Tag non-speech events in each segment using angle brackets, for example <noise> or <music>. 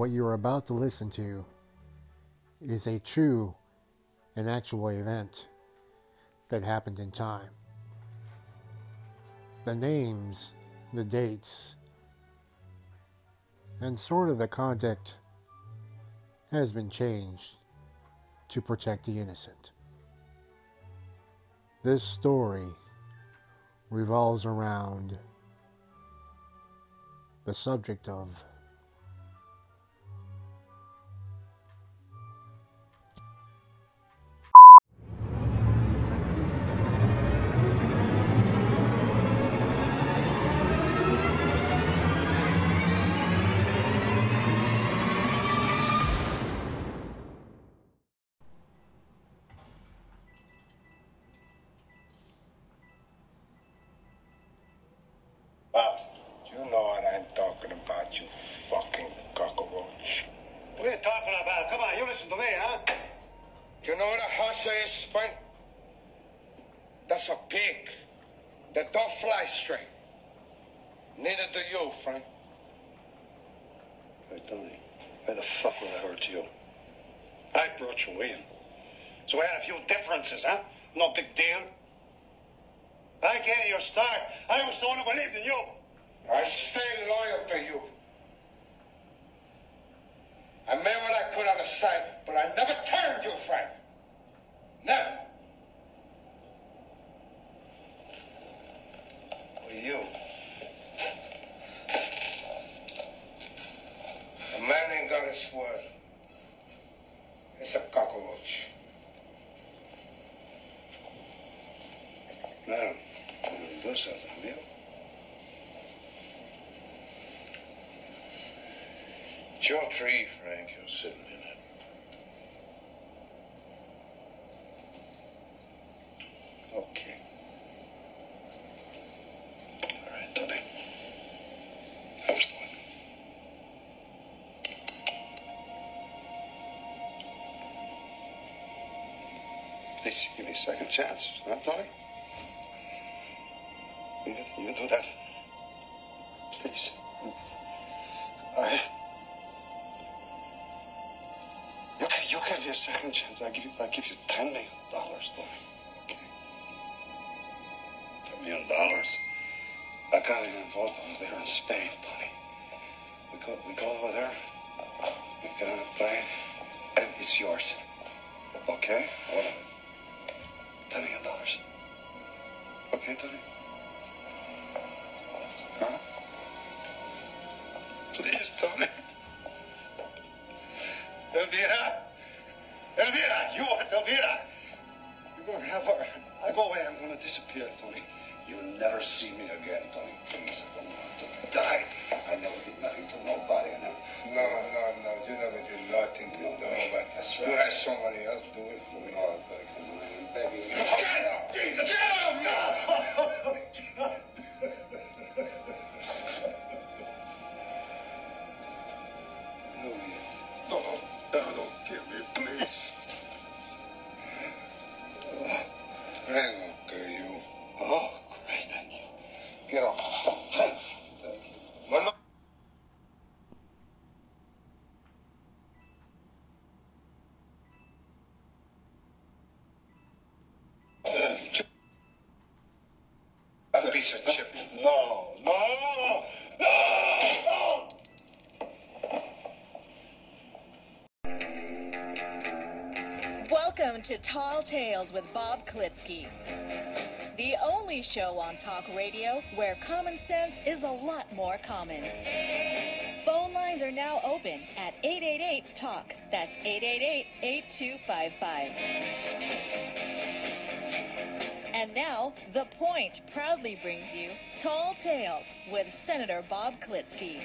What you are about to listen to is a true and actual event that happened in time. The names, the dates, and sort of the conduct has been changed to protect the innocent. This story revolves around the subject of few differences, huh? No big deal. I gave you a start. I was the one who believed in you. I stay loyal to you. I made what I could on the side, but I never turned you, Frank. Never. You? A man ain't got his word. It's a cockroach. Something, will you? It's your tree, Frank. You're sitting in it. Okay. All right, Tony. I was the one. Please give me a second chance, huh, Tony? You, do that. Please. I. You can, you give me a second chance. I give you, I give you ten million dollars, Tony. Okay. Ten million dollars. I got involved over there in Spain, Tony. We go, we go over there. We get on a plane, and it's yours. Okay? On. Ten million dollars. Okay, Tony? Please, Tony. Elvira! Elvira! You Elvira! You're gonna have her. I go away, I'm gonna disappear, Tony. You'll never see me again, Tony. Please, don't want to die. I never did nothing to nobody. Never... No, no, no. You never did nothing to nobody. That's You right. had somebody else do it for me. Oh, Tony, come on. I'm begging you. <laughs> Jesus! Get him! Don't, <laughs> I Bob Klitzkie, the only show on talk radio where common sense is a lot more common. Phone lines are now open at 888 TALK. That's 888 8255. And now, The Point proudly brings you Tall Tales with Senator Bob Klitzkie.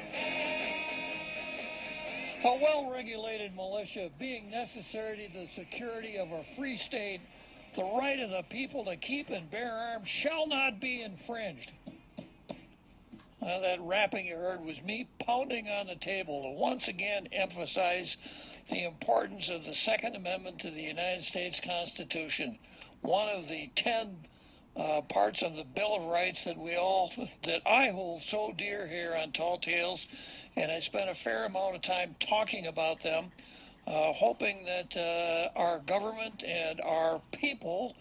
A well regulated militia being necessary to the security of a free state, the right of the people to keep and bear arms shall not be infringed. That rapping you heard was me pounding on the table to once again emphasize the importance of the Second Amendment to the United States Constitution, one of the ten uh, parts of the Bill of Rights that we all, that I hold so dear here on Tall Tales, and I spent a fair amount of time talking about them, uh, hoping that uh, our government and our people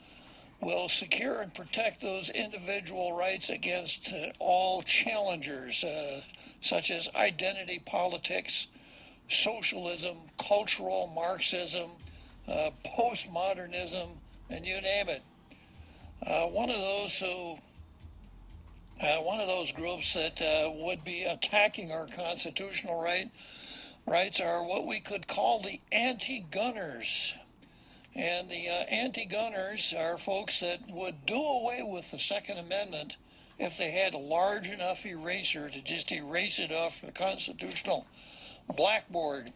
will secure and protect those individual rights against uh, all challengers, uh, such as identity politics, socialism, cultural Marxism, uh, postmodernism, and you name it. One of those who, uh, one of those groups that uh, would be attacking our constitutional right rights are what we could call the anti-gunners. And the uh, anti-gunners are folks that would do away with the Second Amendment if they had a large enough eraser to just erase it off the constitutional blackboard.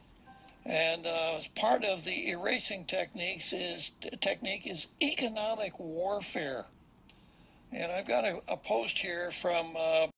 And uh, part of the erasing techniques is technique is economic warfare. And I've got a, a post here from. Uh,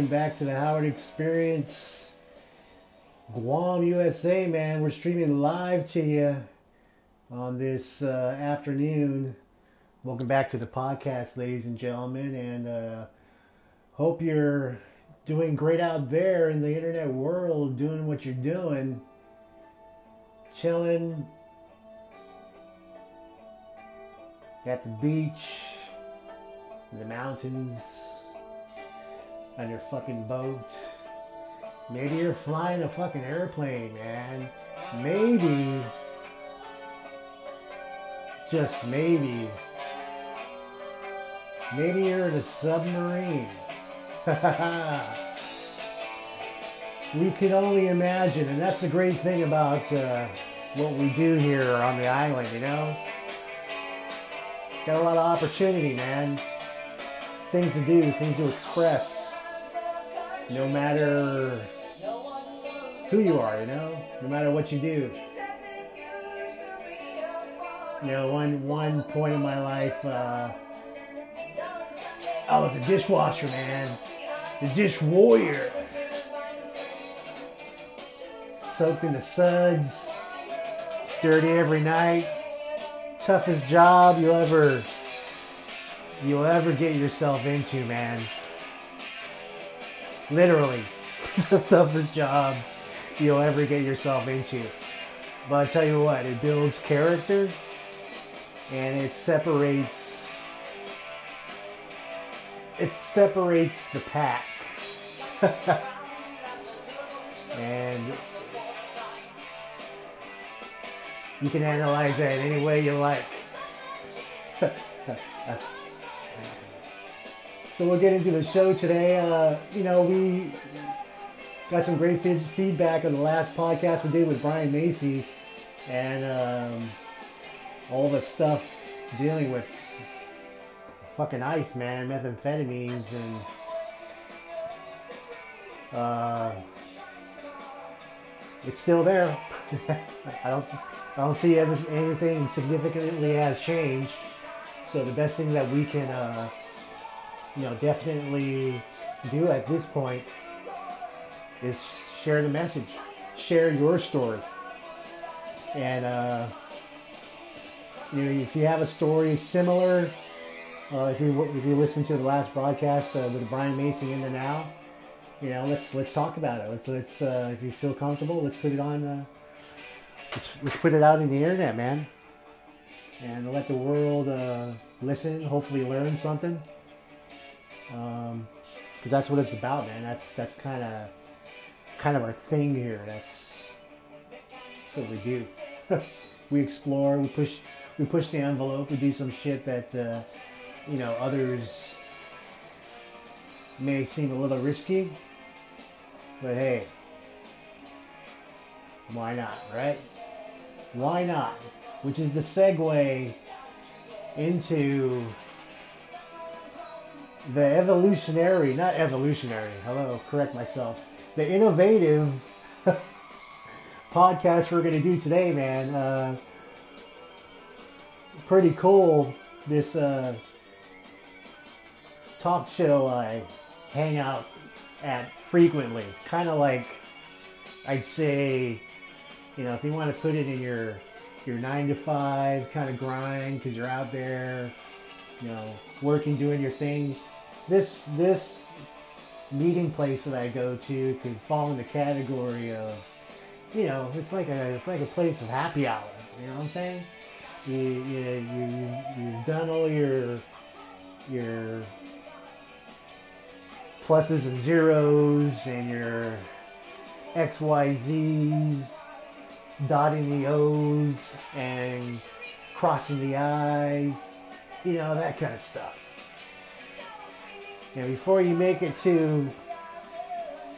Welcome back to the Howard Experience. Guam, USA, man. We're streaming live to you on this uh, afternoon. Welcome back to the podcast, ladies and gentlemen, and uh, hope you're doing great out there in the internet world, doing what you're doing, chilling at the beach, in the mountains on your fucking boat. Maybe you're flying a fucking airplane, man. Maybe, just maybe, maybe you're in a submarine. <laughs> we can only imagine, and that's the great thing about uh, what we do here on the island, you know? Got a lot of opportunity, man. Things to do, things to express no matter who you are, you know, no matter what you do. You know, one one point in my life, uh, I was a dishwasher, man, the dish warrior, soaked in the suds, dirty every night, toughest job you'll ever you'll ever get yourself into, man literally <laughs> the toughest job you'll ever get yourself into. But I tell you what, it builds character and it separates it separates the pack. <laughs> and you can analyze that any way you like. <laughs> So we'll get into the show today. Uh, you know, we got some great feedback on the last podcast we did with Brian Macy and um, all the stuff dealing with fucking ice, man, methamphetamines, and uh, it's still there. <laughs> I don't, I don't see anything significantly has changed. So the best thing that we can uh, you know, definitely do at this point is share the message, share your story, and uh, you know, if you have a story similar, uh, if you if you listen to the last broadcast uh, with Brian Macy in the now, you know, let's let's talk about it. Let's let's uh, if you feel comfortable, let's put it on. Uh, let's, let's put it out in the internet, man, and let the world uh, listen. Hopefully, learn something because um, that's what it's about, man. That's that's kind of kind of our thing here. That's, that's what we do. <laughs> we explore. We push. We push the envelope. We do some shit that uh, you know others may seem a little risky, but hey, why not, right? Why not? Which is the segue into the evolutionary, not evolutionary, hello, correct myself, the innovative <laughs> podcast we're going to do today, man. Uh, pretty cool. This uh, talk show I hang out at frequently. Kind of like, I'd say, you know, if you want to put it in your your nine to five kind of grind because you're out there, you know, working, doing your thing this this meeting place that I go to could fall in the category of, you know, it's like a it's like a place of happy hour. You know what I'm saying? You you you you've done all your your pluses and zeros and your X Y Z's, dotting the O's and crossing the I's, you know that kind of stuff. And before you make it to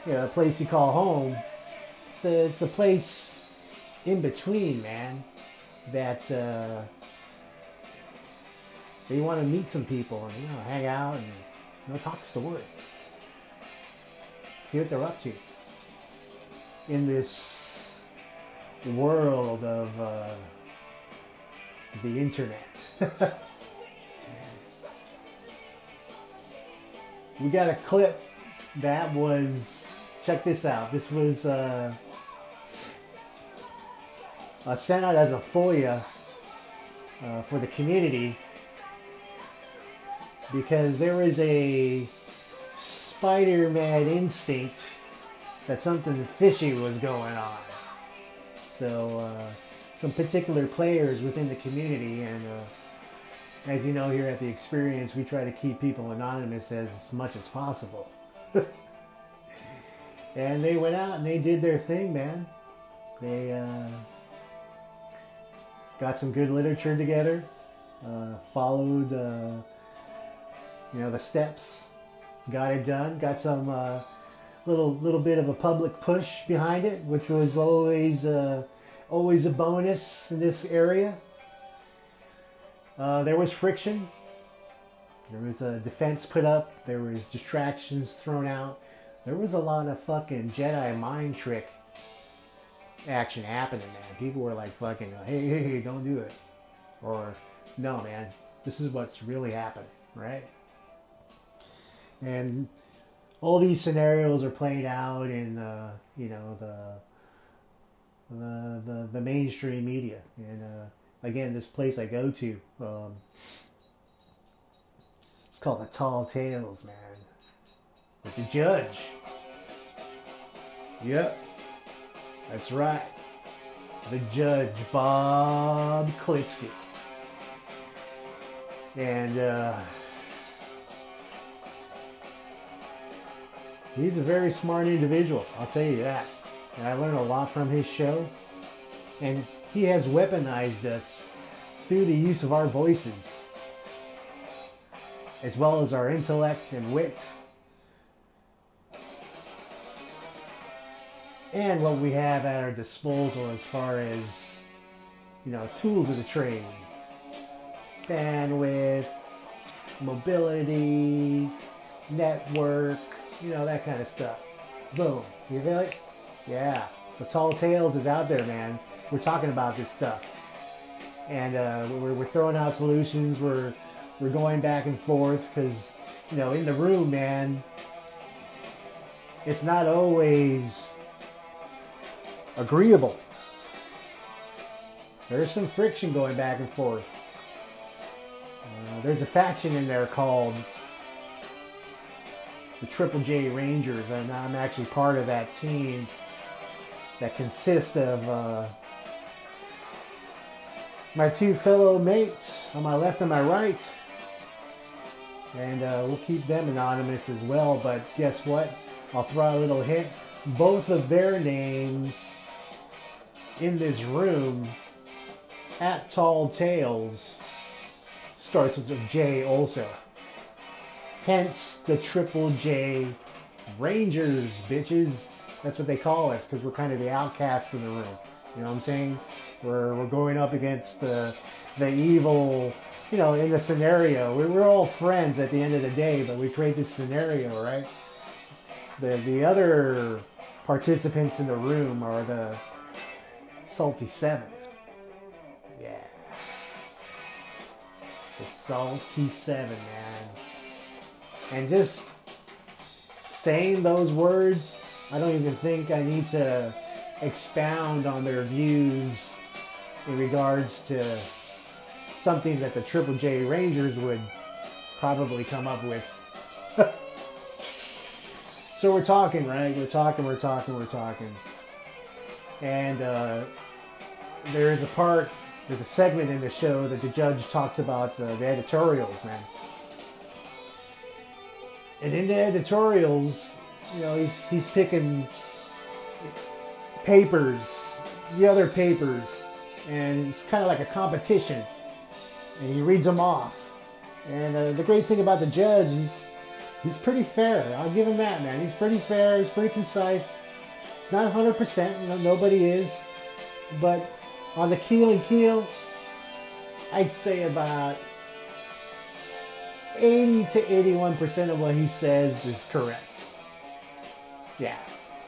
you know, a place you call home, it's a, it's a place in between, man, that uh, you want to meet some people and, you know, hang out and, you know, talk story. See what they're up to in this world of uh, the internet. <laughs> we got a clip that was check this out. This was uh, uh, sent out as a FOIA uh, for the community because there was a Spider-Man instinct that something fishy was going on. So uh, some particular players within the community and. Uh, as you know here at the experience, we try to keep people anonymous as much as possible. <laughs> and they went out and they did their thing, man. They uh, got some good literature together, uh, followed, uh, you know, the steps, got it done, got some uh, little little bit of a public push behind it, which was always uh, always a bonus in this area. Uh, there was friction. There was a defense put up. There was distractions thrown out. There was a lot of fucking Jedi mind trick action happening, man. People were like fucking, hey, hey, hey, don't do it. Or, no, man, this is what's really happening, right? And all these scenarios are played out in, uh, you know, the, the, the, the mainstream media. And, uh, again, this place I go to, um, it's called the Tall Tales, man. With the judge. Yep, that's right. The judge, Bob Klitzkie. And, uh, he's a very smart individual, I'll tell you that. And I learned a lot from his show. And he has weaponized us through the use of our voices, as well as our intellect and wit, and what we have at our disposal as far as, you know, tools of the trade bandwidth, mobility, network, you know, that kind of stuff. Boom. You feel it? Yeah. So Tall Tales is out there, man we're talking about this stuff, and uh, we're, we're throwing out solutions. We're we're going back and forth because you know in the room, man, it's not always agreeable. There's some friction going back and forth. Uh, there's a faction in there called the Triple J Rangers, and I'm actually part of that team that consists of uh, my two fellow mates on my left and my right. And uh, we'll keep them anonymous as well. But guess what? I'll throw a little hint. Both of their names in this room at Tall Tales starts with a J also. Hence the Triple J Rangers, bitches. That's what they call us because we're kind of the outcasts in the room. You know what I'm saying? We're, we're going up against the, the evil, you know, in the scenario. We, we're all friends at the end of the day, but we create this scenario, right? The, the other participants in the room are the Salty Seven. Yeah. The Salty Seven, man. And just saying those words, I don't even think I need to expound on their views in regards to something that the Triple J Rangers would probably come up with. <laughs> so we're talking, right? We're talking, we're talking, we're talking. And uh, there is a part, there's a segment in the show that the judge talks about uh, the editorials, man. And in the editorials, you know, he's, he's picking papers, the other papers and it's kind of like a competition. And he reads them off. And uh, the great thing about the judge, he's, he's pretty fair. I'll give him that, man. He's pretty fair. He's pretty concise. It's not 100%. You know, nobody is. But on the keel and keel, I'd say about 80 to 81% of what he says is correct. Yeah,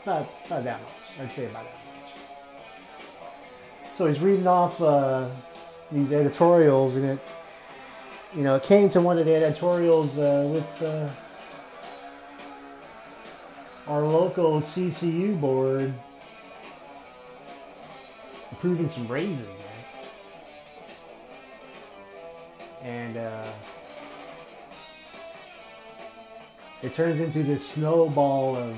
not, not that much. I'd say about that. So he's reading off uh, these editorials, and it, you know, it came to one of the editorials uh, with uh, our local CCU board approving some raises, man. And uh, it turns into this snowball of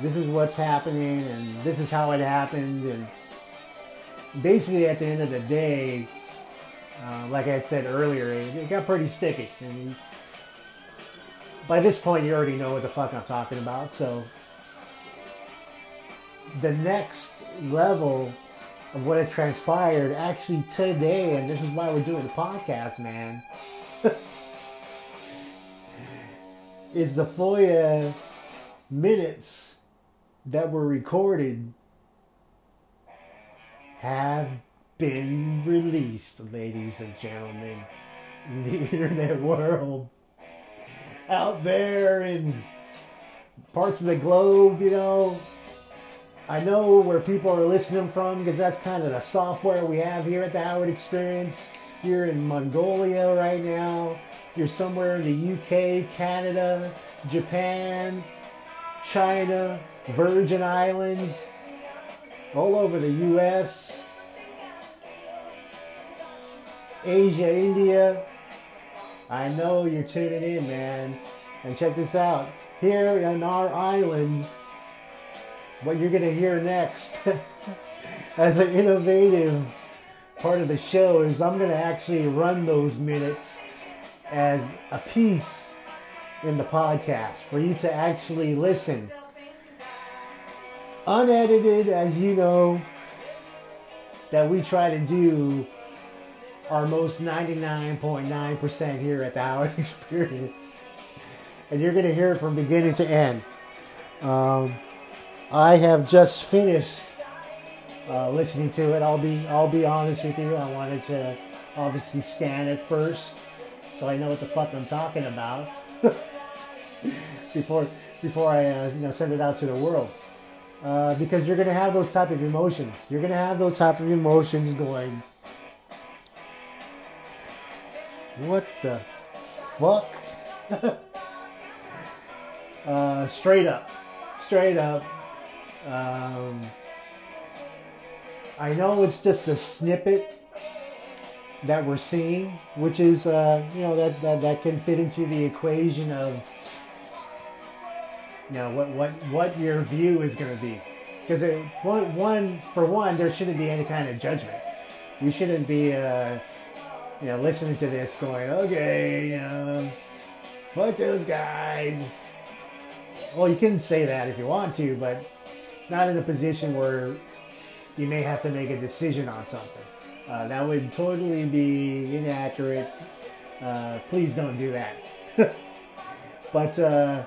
this is what's happening and this is how it happened and basically at the end of the day uh, like i said earlier it, it got pretty sticky. And by this point you already know what the fuck i'm talking about. So the next level of what has transpired actually today and this is why we're doing the podcast man <laughs> is the FOIA minutes that were recorded have been released, ladies and gentlemen, in the <laughs> internet world. Out there in parts of the globe, you know. I know where people are listening from because that's kind of the software we have here at the Howard Experience. You're in Mongolia right now. You're somewhere in the UK, Canada, Japan, China, Virgin Islands, all over the US, Asia, India. I know you're tuning in, man. And check this out. Here on our island, what you're going to hear next <laughs> as an innovative part of the show is I'm going to actually run those minutes as a piece in the podcast for you to actually listen. Unedited, as you know, that we try to do our most 99.9% here at the Howard <laughs> Experience. And you're going to hear it from beginning to end. Um, I have just finished uh, listening to it. I'll be I'll be honest with you. I wanted to obviously scan it first, so I know what the fuck I'm talking about <laughs> before before I uh, you know send it out to the world. Uh, because you're gonna have those type of emotions. You're gonna have those type of emotions going. What the fuck? <laughs> uh, straight up, straight up. Um, I know it's just a snippet that we're seeing, which is uh, you know that, that that can fit into the equation of know what what what your view is going to be, because one one for one there shouldn't be any kind of judgment. You shouldn't be uh, you know listening to this going okay you know fuck those guys. Well, you can say that if you want to, but not in a position where you may have to make a decision on something. Uh, that would totally be inaccurate. Uh, please don't do that. <laughs> but uh,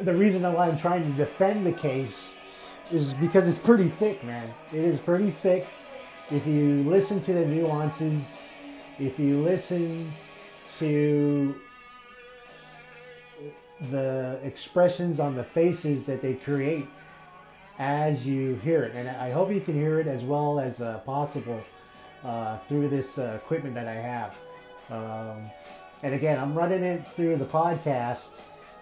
the reason why I'm trying to defend the case is because it's pretty thick, man. It is pretty thick. If you listen to the nuances, if you listen to the expressions on the faces that they create as you hear it. And I hope you can hear it as well as uh, possible uh, through this uh, equipment that I have. Um, and again, I'm running it through the podcast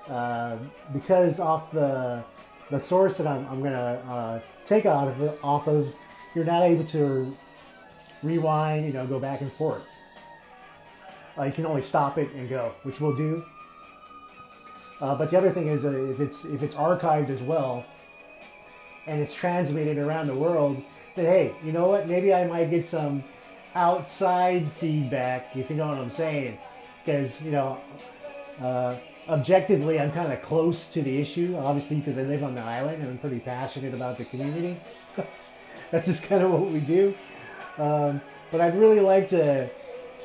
uh, because off the the source that I'm, I'm to uh, take out of off of, you're not able to rewind, you know, go back and forth. Uh, you can only stop it and go, which we'll do. but the other thing is, if it's if it's archived as well, and it's transmitted around the world, that hey, you know what? Maybe I might get some outside feedback, if you know what I'm saying. Because, you know, uh, objectively, I'm kind of close to the issue, obviously, because I live on the island and I'm pretty passionate about the community. <laughs> That's just kind of what we do. Um, but I'd really like to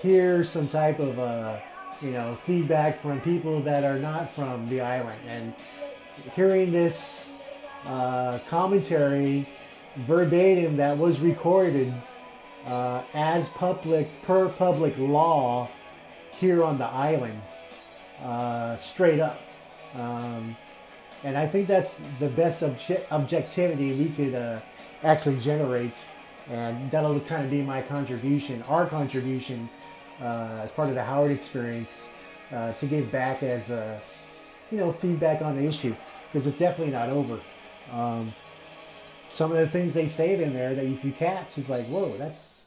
hear some type of, uh, you know, feedback from people that are not from the island. And hearing this uh, commentary verbatim that was recorded uh, as public per public law here on the island, uh, straight up. Um, and I think that's the best obje- objectivity we could uh, actually generate, and that'll kind of be my contribution, our contribution uh, as part of the Howard experience uh, to give back as you know, feedback on the issue because it's definitely not over. Um, some of the things they say in there that if you catch is like, whoa, that's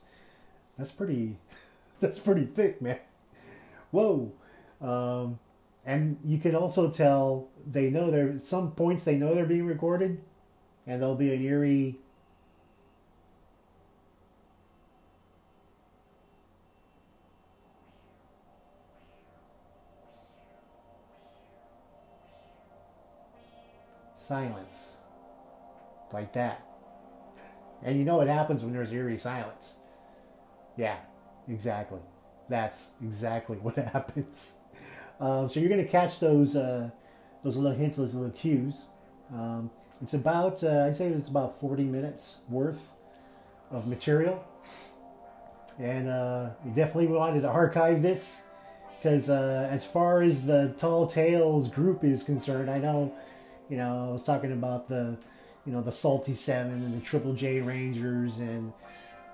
that's pretty <laughs> that's pretty thick, man. Whoa. Um, and you can also tell they know there some points they know they're being recorded, and there'll be an eerie silence. Like that. And you know what happens when there's eerie silence. Yeah, exactly. That's exactly <laughs> what happens. Um, so you're going to catch those uh, those little hints, those little cues. Um, it's about uh, I'd say it's about 40 minutes worth of material, and uh, you definitely wanted to archive this because uh, as far as the Tall Tales group is concerned, I know you know I was talking about the you know the Salty Seven and the Triple J Rangers, and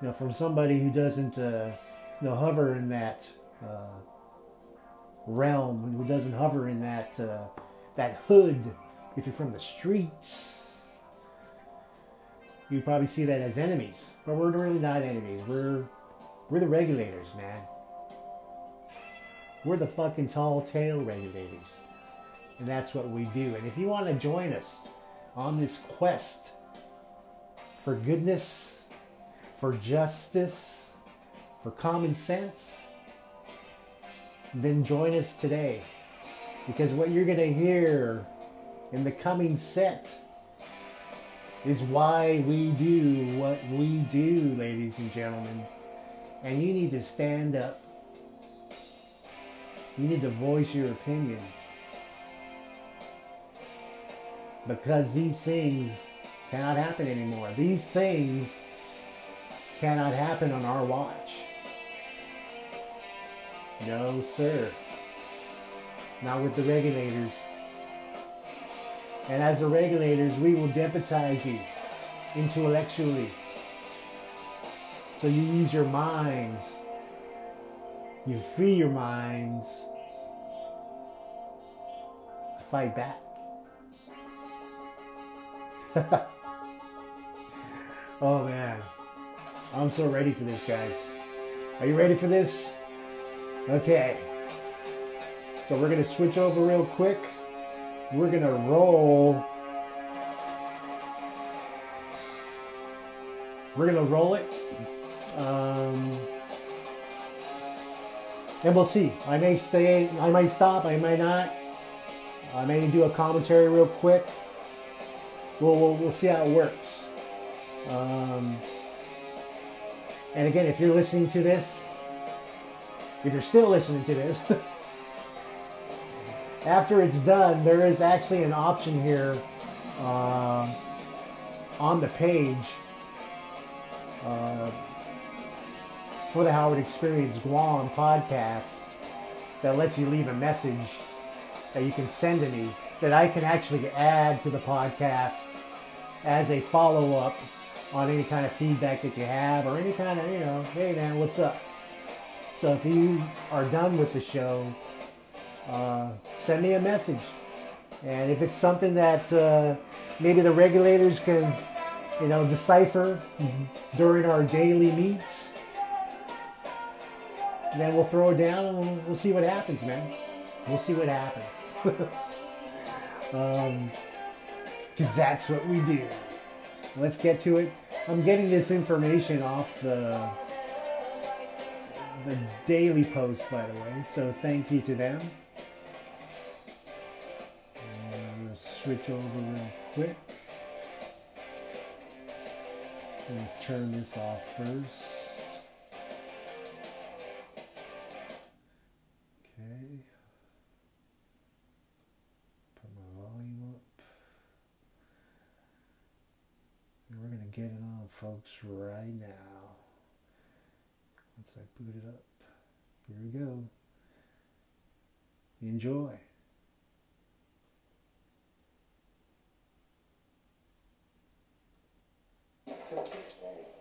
you know from somebody who doesn't uh, you know hover in that uh, realm, who doesn't hover in that uh, that hood, if you're from the streets, you probably see that as enemies. But we're really not enemies. We're we're the regulators, man. We're the fucking tall tale regulators. And that's what we do. And if you want to join us on this quest for goodness, for justice, for common sense, then join us today. Because what you're going to hear in the coming set is why we do what we do, ladies and gentlemen. And you need to stand up. You need to voice your opinion. Because these things cannot happen anymore. These things cannot happen on our watch. No, sir. Not with the regulators. And as the regulators, we will deputize you intellectually. So you use your minds. You free your minds to fight back. <laughs> oh man. I'm so ready for this, guys. Are you ready for this? Okay. So we're going to switch over real quick. We're going to roll. We're going to roll it. Um, and we'll see. I may stay, I might stop, I might not. I may do a commentary real quick. We'll, we'll, we'll see how it works. Um, and again, if you're listening to this, if you're still listening to this, <laughs> after it's done, there is actually an option here uh, on the page uh, for the Howard Experience Guam podcast that lets you leave a message that you can send to me that I can actually add to the podcast as a follow up on any kind of feedback that you have or any kind of, you know, hey man, what's up? So if you are done with the show, uh, send me a message. And if it's something that uh, maybe the regulators can, you know, decipher during our daily meets, then we'll throw it down and we'll, we'll see what happens, man. We'll see what happens. <laughs> um, Cause that's what we do. Let's get to it. I'm getting this information off the the Daily Post, by the way. So thank you to them. And gonna switch over real quick. Let's turn this off first. Okay. Put my volume up. And we're going to get it on, folks, right now. Once I boot it up. Here we go. Enjoy.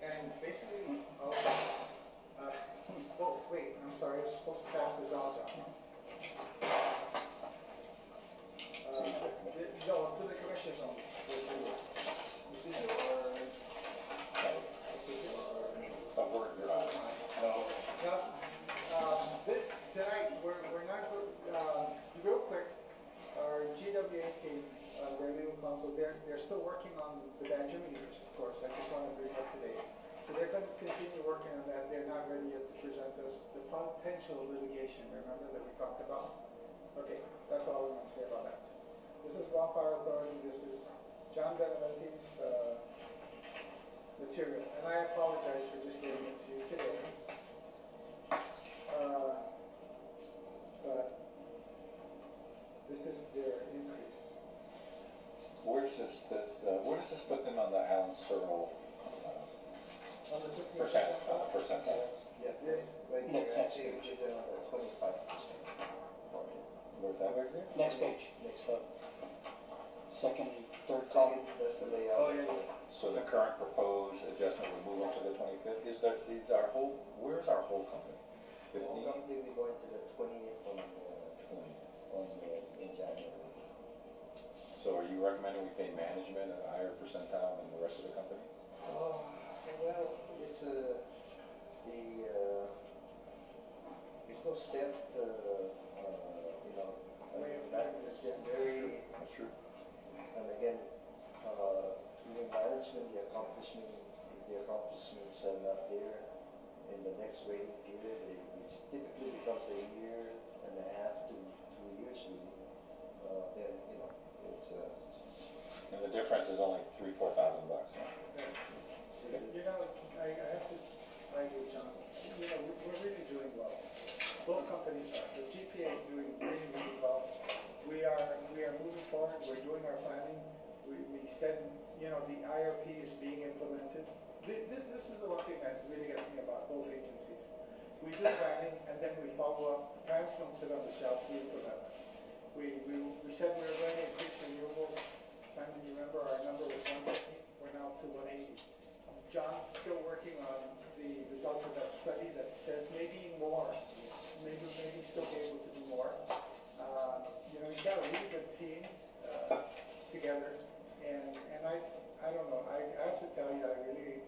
And basically, uh, uh, <laughs> oh, wait, I'm sorry, I was supposed to pass this out pictures on. This is yours. This is yours. Of work you're on. Now, um, thi- tonight, we're, we're not, go- uh, real quick, our GWA team, uh, their legal counsel, they're, they're still working on the Badger meters, of course, I just wanna bring up to date. So they're gonna continue working on that, they're not ready yet to present us the potential litigation, remember that we talked about? Okay, that's all I'm gonna say about that. This is Raw Power Authority, this is John Benavente's, uh, material, and I apologize for just giving it to you today. Uh, But this is their increase. Where's this, this, uh, where does this put them on the Alan Searle, uh, On the fifteen percent, percent. on the percentile? Yeah, Yes. right here, actually, we should do on the twenty-five percent. Where's that right there? Next page, Next one. second, third column. Second, that's the layout. Oh, yeah, yeah. So the current proposed adjustment would move up to the twenty-fifth, is that, is our whole, where's our whole company? The whole Fifteen? company will be going to the twentieth on, uh, on, uh, in January. So are you recommending we pay management at a higher percentile than the rest of the company? Oh, well, it's, uh, the, uh, there's no set, uh, you know, I mean, that is very, That's true. and again, uh, even management, the accomplishment, if the accomplishments are not there in the next waiting period, it it typically becomes a year and a half to two years really. Uh, then, you know, it's, uh, And the difference is only three, four thousand bucks. You know, I, I have to tell you, John, you know, we- we're really doing well. Both companies are, the GPA is doing really, really well. We are, we are moving forward, we're doing our planning. We, we said, you know, the IRP is being implemented. Thi- This, this is the one thing that really gets me about both agencies. We do planning and then we follow up, plans don't sit on the shelf, we implement them. We, we, we said we were going to increase renewables. Simon, you remember our number was one fifty, we're now up to one eighty. John's still working on the results of that study that says maybe more, maybe, maybe still be able to do more. Uh, you know, he's got a really the team, uh, together, and, and I, I don't know, I, I have to tell you, I really,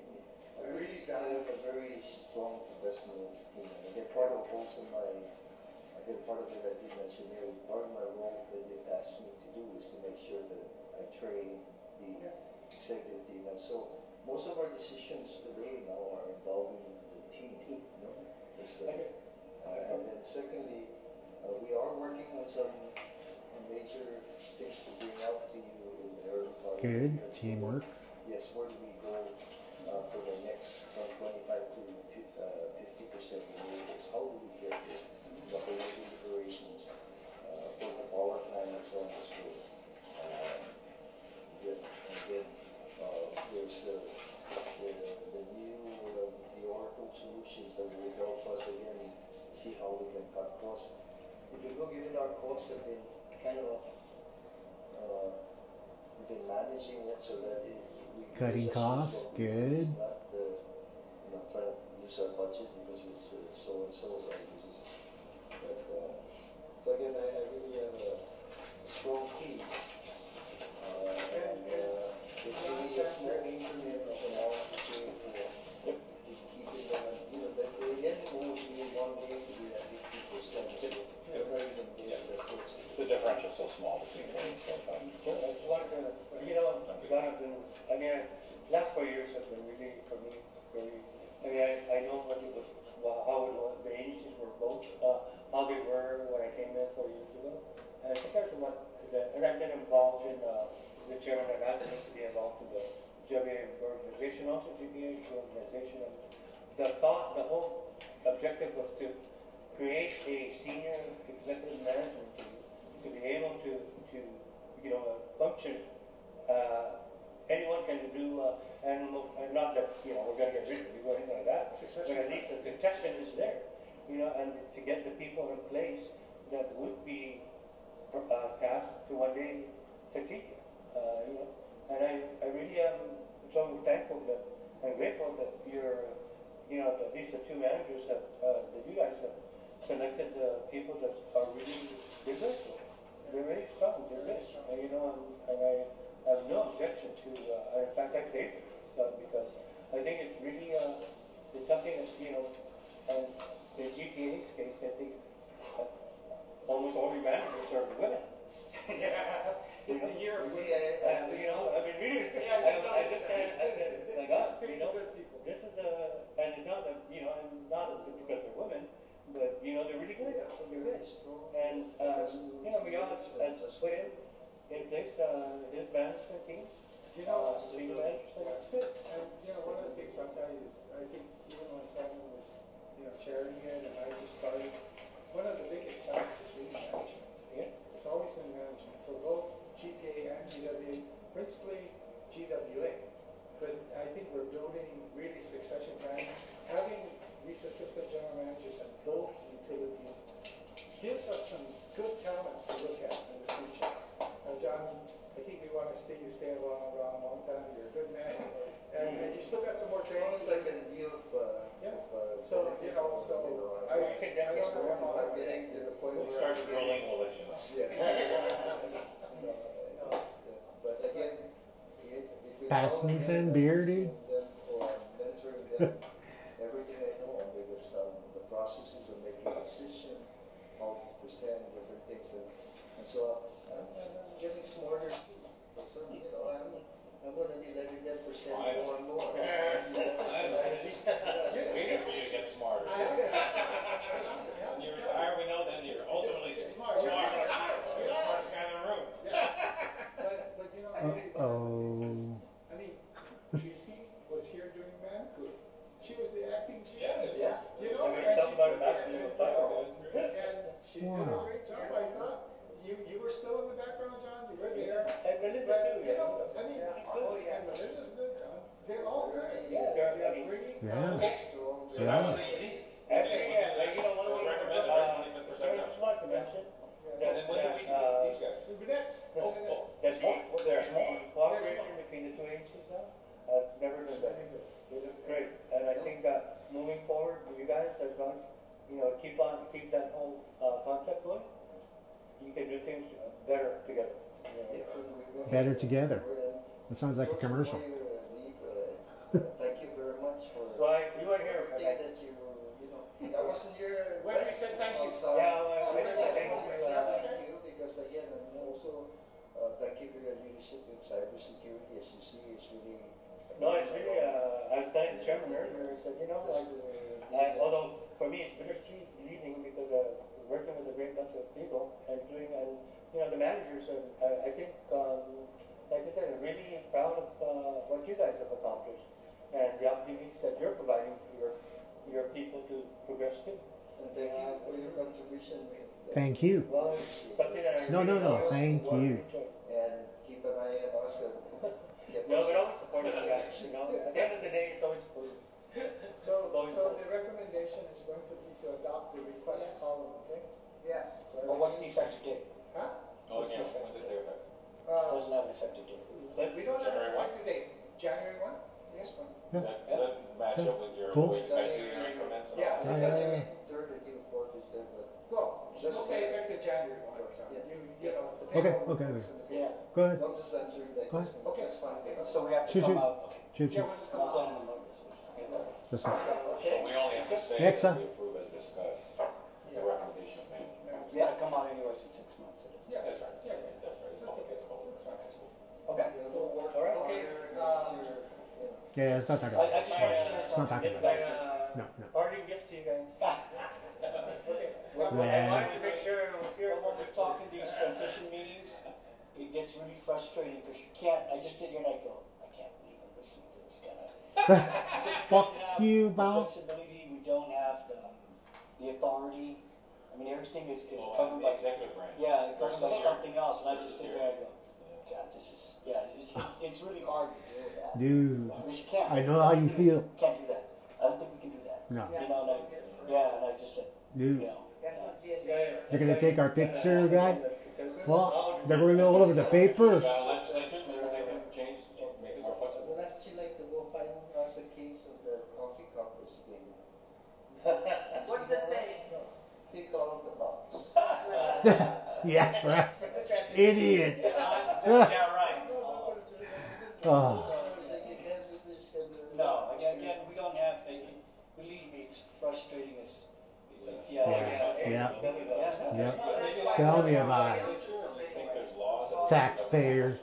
I really I have a very strong professional team. And again, part of also my, again, part of it I did mention here, part of my role that they tasked me to do is to make sure that I train the executive team. And so most of our decisions today now are involving the team, you know? Uh, and then secondly, uh, we are working on some major things to bring out to you in the early part of Good year. teamwork. Yes, where do we go uh, for the next from twenty-five to uh, fifty percent renewables? How do we get there? The whole operations, uh, of course, the power plant and so on and so forth. Uh, and then, uh, there's the, the, new, the Oracle solutions that will help us again, see how we can cut costs. If you look, even our costs have been kind of, uh, we've been managing it so that it. we- Cutting costs, actually- good. Not, uh, you know, trying to use our budget because it's uh, so and so, right, this but, uh, so again, I, I really have a strong team. Uh, and, uh, it's really a small increment of an hour the. The differential's so small between and. Uh, you know, Jonathan, I mean, last four years have been really, for me, very, I mean, I, I know what it was, how it was, the agencies were both, uh, how they were when I came there four years ago. And compared to what, the, and I've been involved in, uh, the chairman had asked me to be involved in the GBA organization, also GBA organization. And the thought, the whole objective was to create a senior executive management team to be able to, to, you know, function. Uh, anyone can do, uh, and, and not that, you know, we're gonna get rid of you or anything like that. But at least the contestant is there, you know, and to get the people in place that would be, uh, tasked to one day succeed, uh, you know. And I, I really am so thankful that, and grateful that you're, you know, that these the two managers have, uh, that you guys have selected the people that are really, they're good. They're very strong, they're good, and, you know, and, and I, have no objection to, uh, in fact, I for this, uh, because I think it's really, uh, it's something that's, you know, and in GTA's case, I think uh, almost all your managers are women. Yeah, <laughs> it's the year of Yeah, and, you know, I mean, really, Yes, I, <laughs> I know. I just can't, I can't, like us, you know, this is a, and it's not that, you know, and not because they're women, but, you know, they're really good, So they're good. And, um, you know, Miguel has, has put in, in place, uh, his management team. You know, uh, senior managers, and it's good. And, you know, one of the things I'll tell you is, I think even when Simon was, you know, chairing it and I just started, one of the biggest challenges is really management. Yeah. It's always been management for both GPA and GWA, principally GWA. But I think we're building really succession planning. Having these assistant general managers at both utilities gives us some good talent to look at in the future. Uh, John, I think we want to see you stay around, around a long time. You're a good man. And, and you still got some more As training. long as I can give, uh, Yeah. of, uh, So, you know, so you know, I, I I- don't know. I'm getting to the point We'll where. start I'm drilling, we'll let you know. Yeah. <laughs> But again, it, between Pass all of anything, them, beer, dude? them Or mentoring everything I know, because, um, the processes of making a decision, how to present different things, and, and so I'm, I'm I'm getting smarter too. So, you know, I'm, I'm gonna be letting them present I more and more. <laughs> Waiting for you to get smarter. <laughs> When you retire, we know then you're ultimately smart. Smart. Smartest guy in the room. But, but you know, I think- Uh-oh. I mean, Tracy was here during Vancouver. She was the acting chief. Yeah, Yeah. You know, I mean, and talk she about took back it to the and, fire. and she did a Wow. great job, I thought. You, you were still in the background, John, you were there. And Melinda But, too, you yeah. know, I mean, Oh, yeah. and Melinda's good, John. They're all good. Yeah, they're- They're I mean- bringing Yeah. talent. So that was easy. Actually, yeah, like, you know, one So of the, recommend uh, every 25th I percentile. just want to mention And that, then when do we do uh, these guys? Who's next? Oh, oh, There's more. There's more. Cooperation between the two agencies now, I've never It's been very better. good. It's great, and I think that moving forward, with you guys, as long as, you know, keep on, keep that whole, uh, concept going, you can do things better together. Better together. That sounds like a commercial. uh, <laughs> Thank you very much for. Well, you weren't here for that. that you, you know, I wasn't here. When you said thank you. I'm sorry. Yeah, well, I I didn't just say wanted to thank say you. thank you because again, and also, uh, thank you for your leadership in cybersecurity. As you see, it's really. No, it's really, uh, I was telling the chairman earlier, I said, you know, like, I, although for me it's bittersweet leaving because uh, working with a great bunch of people and doing, and you know, the managers, and I, I think, um, like I said, I'm really proud of uh, what you guys have accomplished and the opportunities that you're providing for your, your people to progress too. And thank you for your contribution. Thank you. Well, it's something that I No, no, no, thank you. And keep an eye on us and. <laughs> get No, us- but always supporting you guys, you know, at the end of the day, it's always <laughs> supporting. So, so the recommendation is going to be to adopt the request column, okay? Yes. But what's the effective date? Huh? Oh, yeah, when's it there? Uh, Doesn't have an effective date. But we don't have an January one? effective date. January one? Yes, one. Does that, does that match up with your, Cool. way you guys do your increments and all Yeah. that? It Yeah. doesn't third, I think fourth is there, but. Well, Just just say effective January one, for example. You, you know, the Okay, payroll okay, works okay. in the Yeah. payroll. Go ahead. Don't just answer that Go ahead. question. Okay. That's fine. So we have to Shoot, come shoot. out, okay. Shoot, Yeah, shoot. we'll just Come come out out. in the notice. Okay. Listen. We only have to say Next, that we approve as discussed, the recommendation of management. You gotta come out anyways in six months. it is. Yeah. That's right. Yeah, yeah. That's right. It's That's public, okay. it's public. That's fine. That's cool. Okay. All right. Okay, Your- your, Yeah, it's not talking I, I about just it. wanted to It's not talking about like it. No, no. parting gift to you guys. <laughs> Okay. Well, I Yeah. wanted to make sure it was here. When we talk in these transition meetings, it gets really frustrating because you can't, I just sit here and I go, I can't believe I'm listening to this guy. Fuck you, The Bob. flexibility, we don't have the, the authority. I mean, everything is, is Well, covered the by, executive branch. yeah, it's covered by Versus something else, and I versus just sit here. there and I go, God, this is, yeah, it's, it's, it's really hard to deal with that. Dude, Because you can't. I know how you feel. Can't do that. I don't think we can do that. No. You know, and I, yeah, and I just said, you Dude, know, they're gonna take our picture, guy. Well, they're gonna go all over the paper. You got a legislature, they can change, make it more flexible. Would actually like to go find us a case of the coffee cup this game. What's it say? Take out the box. <laughs> Yeah, right. Idiots. yeah, right. No, no, Oh. No, again, again, we don't have, uh, believe me, it's frustrating as, it's- yeah. Yeah, yeah. Yep. Tell me about it. Taxpayers.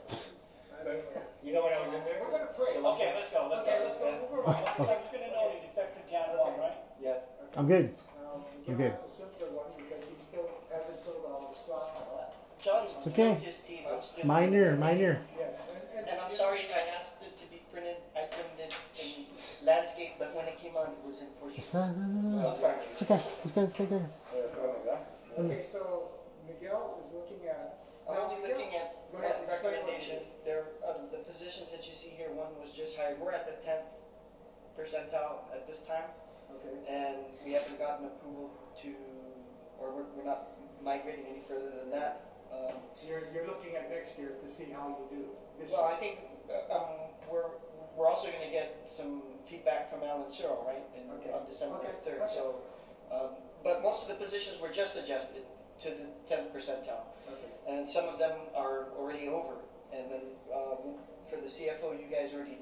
You know what I was in there? We're gonna pray. Okay, let's go, let's go. Let's go. We're. I'm just gonna note it effective Jan one, right? Yeah. I'm good. Um, I'm good. has a simpler one because he still hasn't filled all the slots out. John's It's okay. his team, I'm. Minor, minor. Yes, and, and. And I'm sorry if I asked it to be printed, I printed it in landscape, but when it came out, it was in portrait. I'm sorry. It's okay. It's good. It's good. good. Okay, so Miguel is looking at. I'm now, only Miguel- looking at Go ahead, that recommendation, there, of the positions that you see here, one was just hired, we're at the tenth percentile at this time. Okay. And we haven't gotten approval to, or we're, we're not migrating any further than that. Um, You're, you're looking at next year to see how you do. This Well, year. I think, uh, um, we're, we're also gonna get some feedback from Alan Searle, right, in, Okay. on December Okay. third, Okay. so, um, but most of the positions were just adjusted to the tenth percentile. Okay. And some of them are already over, and then, um, for the CFO, you guys already,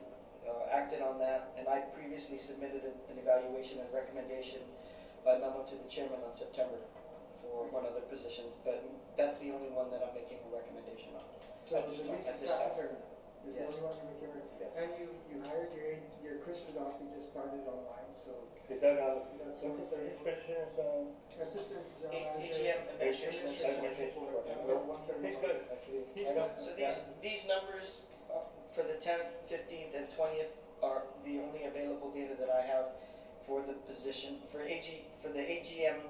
uh, acted on that, and I previously submitted an, an evaluation and recommendation by memo to the chairman on September for one other position, but that's the only one that I'm making a recommendation on. So the time- lead at staff attorney is the only one you make it. And you, you hired your, aid- your Chris Radowski just started online, so. Is that, uh, That's what's only the three. description um, Assistant A- General Manager. AGM administration Administration assistant. support. That's one thirty. he's good, actually. He's good. So these, these numbers uh, for the tenth, fifteenth, and twentieth are the only available data that I have for the position, for AG, for the AGM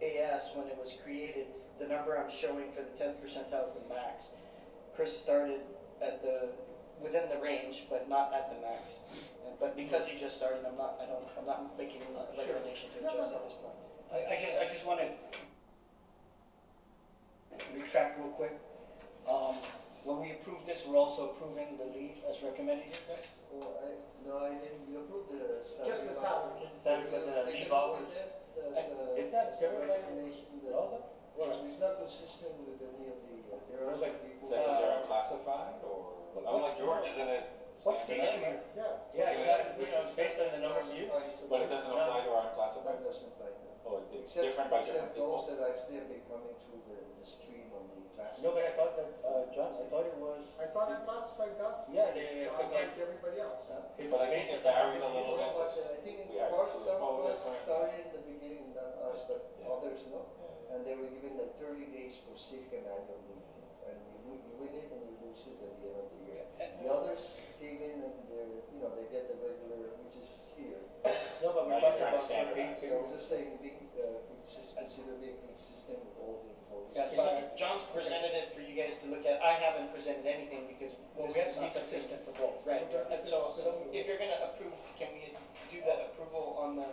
AS, when it was created, the number I'm showing for the tenth percentile is the max. Chris started at the, within the range, but not at the max. But because he just started, I'm not, I don't, I'm not making a recommendation to adjust at this point. I, I just, I just wanna retract real quick. Um, when we approve this, we're also approving the leave as recommended here. Well, I, no, I didn't, you approved the salary. Just the salary. Salary, but the Take leave a look hours? at that, as a- Is that a covered recommendation that- All that? Well, it's not consistent with any of the, uh, there are Well, some like, people. Is that because they're unclassified or? But I'm what's- like George, isn't it? What's the issue here? Yeah. Yeah, it's not, you know, based on the number of years. But it doesn't apply to our unclassified? That doesn't apply now. Oh, it's Except, different by different except people? those that actually have been coming through the, the stream on the class. No, but I thought that, uh, John, I thought it was, I thought I classified that. Yeah, they- John, like everybody else. it's But I think it based on- varied a little Well, bit. but uh, I think We had part, some some of photos us on- started in the beginning, not us, but Yeah. others, no? Yeah. And they were given like thirty days for sick and annual leave. And you, lo- you win it and you lose it at the end of the year. The others came in and they're, you know, they get the regular, which is here. No, but we're Now trying to about standardize. paid So I'm period. just saying, being, uh, consist, consider being consistent with all the employees. Yeah, So John's presented it for you guys to look at. I haven't presented anything because Well, we this have to be is not consistent for both. Right, so, so if you're gonna approve, can we do that approval on the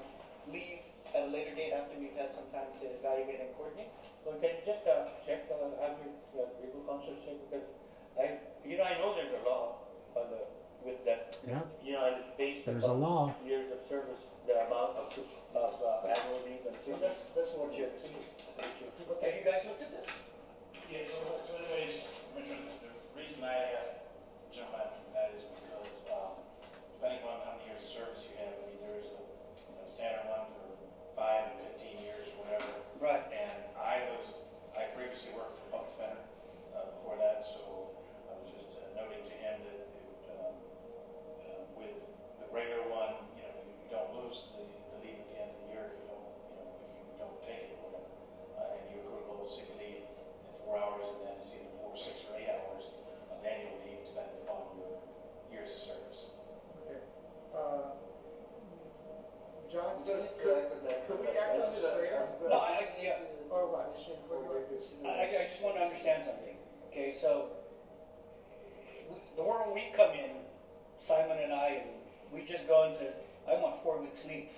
leave at a later date after we've had some time to evaluate and coordinate? Well, can you just, uh, check, uh, have your, uh, legal counsel check, because I, you know, I know there's a law on the, with that, Yeah. you know, and it's based There's a upon law. years of service, the amount of, of, uh, annual leave and So sick. that's, that's what Sure. you're saying. Have you guys looked at this? Yeah, so, so anyways, Commissioner, the reason I asked, jump out from that is because, um, depending on how many years of service you have, I mean, there's a, you know, standard one for five and fifteen years or whatever. Right. And I was, I previously worked for public defender, uh, before that, so I was just uh, noting to him that it, um, uh, with the regular one, you know, you don't lose the, the leave at the end of the year if you don't, you know, if you don't take it or whatever. Uh, and you accrue both sick leave in four hours, and then it's either four, six, or eight hours of annual leave, depending upon your years of service. Okay. Uh, John, We don't could, need to could, act on that. could we act on That's, this uh, later? I'm gonna- No, I, I- yeah, Or what? Commission for their consideration. I, I just want to understand something, okay, so, we- the moment we come in, Simon and I, and we just go and say, I want four weeks leave,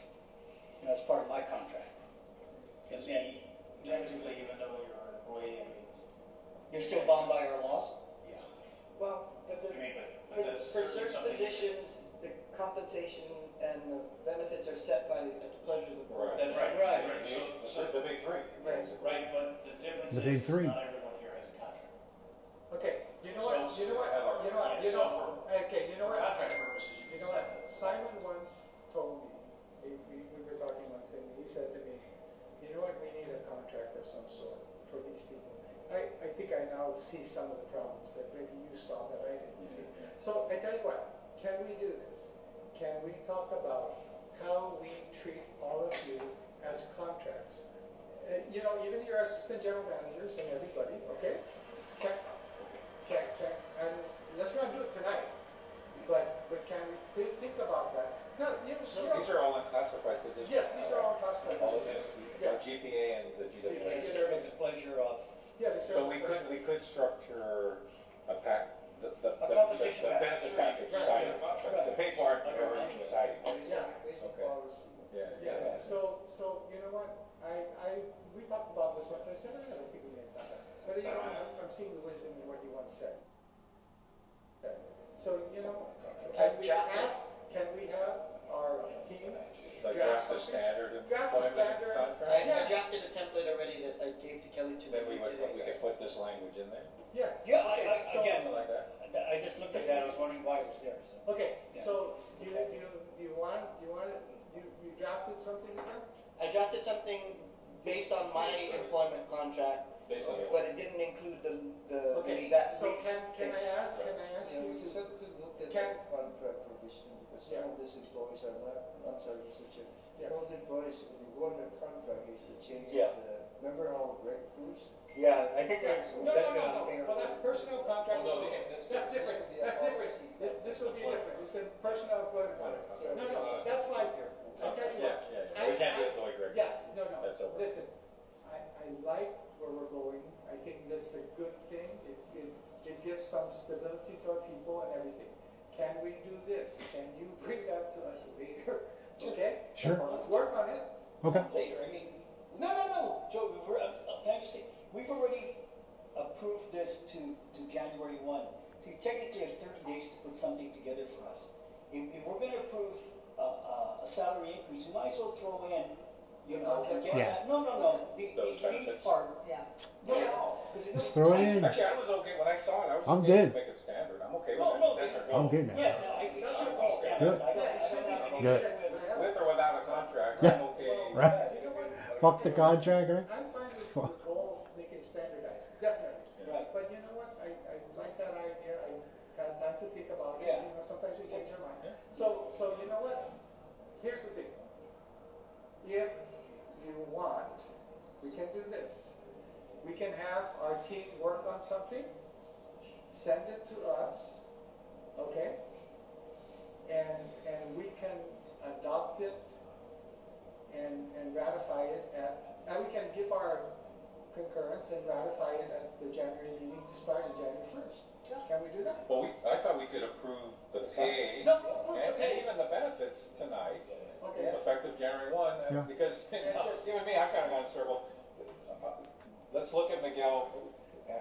you know, as part of my contract. And then, Technically, even though you're an employee, I mean, you're still bound by our laws? yeah, Well, but I the- mean, but, for, but that's for certainly certain something. positions, the compensation and the benefits are set by, at the pleasure of the board. That's right, Right. that's right, so, The, so, the big three. Right. right, but the difference The is, big three. not everyone here has a contract. Okay, you know what, So- you know what, have our- you know what, yeah, you so know, okay, some sort for these people. I, I think I now see some of the problems that maybe you saw that I didn't see. So I tell you what, can we do this? Can we talk about how we treat all of you as contracts? Uh, you know, even your assistant general managers and everybody, okay? Can, can, can, and let's not do it tonight, but, but can we thi- think about that? No, you, So you know, these are all unclassified positions? Yes, these are all classified All of positions. them, the GPA and the They GWA. serve at the pleasure of. Yeah, they serve So at we the could, we could structure a pack, the, the, A the- compensation the package. benefit package, Right, side, right. the pay part, everything decided. Yeah. Basic Okay. policy. Yeah, Yeah, so, so, you know what, I, I, we talked about this once, I said, I don't think we need to talk about it. But, you know, I'm, I'm seeing the wisdom in what you once said. So, you know, can we ask, can we have our team Like draft draft the something? standard Draft the employment standard. I, contract? I Yeah. drafted a template already that I gave to Kelly to Maybe we, review we today. could put this language in there, Yeah. Yeah, I, Okay, I, so- again, something like that. I just looked at that, I was wondering why it was there, so. Okay, Yeah. so, you, you, you want, you want, it- you, you drafted something with I drafted something based on my Based on- employment contract, Based on the- but it didn't include the, the, Okay, that. so can, can I ask, can I ask Yeah, you we to just have to look at Can- the contract provision, because some of are not, I'm sorry, Mr. Chair. Yeah. Some of the employees, when you go on their contract, it it changes Yeah. the, remember how Greg Cruz? Yeah, I think Yeah, that's, no, no, that's no, gonna. no, well, that's personal contract, Oh, no, okay, this- that's different, that's different, this, this will be different, it's a personal employment contract. No, no, that's like, I tell you Yeah, what. yeah, yeah. I- we can't do I- it the way Greg. Yeah, no, no, That's over. listen, I, I like where we're going, I think that's a good thing, it, it, it gives some stability to our people and everything. Can we do this, can you bring that to us later, okay? Sure. Work on it, Okay. Later, I mean, no, no, no, Joe, we've, uh, uh, can I just say, we've already approved this to, to January one. So you technically have thirty days to put something together for us. If, if we're gonna approve a, a, a salary increase, we might as well throw in, you know, again, Yeah. that, no, no, no, the, the Those leave benefits. part. Yeah. No, no, because it Just throw it in. Actually, I was okay, when I saw it, I was I'm okay good. to make it standard, I'm okay No, with no, it, that's our goal. I'm good now. Yes, no, I, it should be standard. Good. I don't, I should don't be have an Good. with- With or without a contract, Yeah. I'm okay. Right. you? Fuck the contract, right? I'm fine with the goal of making standardized, definitely. Right. But you know what, I, I like that idea, I had time to think about it, Yeah. you know, sometimes we change our mind. So, so you know what, here's the thing. If you want, we can do this. We can have our team work on something, send it to us, okay? And, and we can adopt it and, and ratify it at, and we can give our concurrence and ratify it at the January meeting to start in January first. Can we do that? Well, we, I thought we could approve the pay. No, approve the and- pay. And even the benefits tonight, Okay. effective January one, and Yeah. because, <laughs> And just- even me, I've kinda gone in circle. Uh, Let's look at Miguel,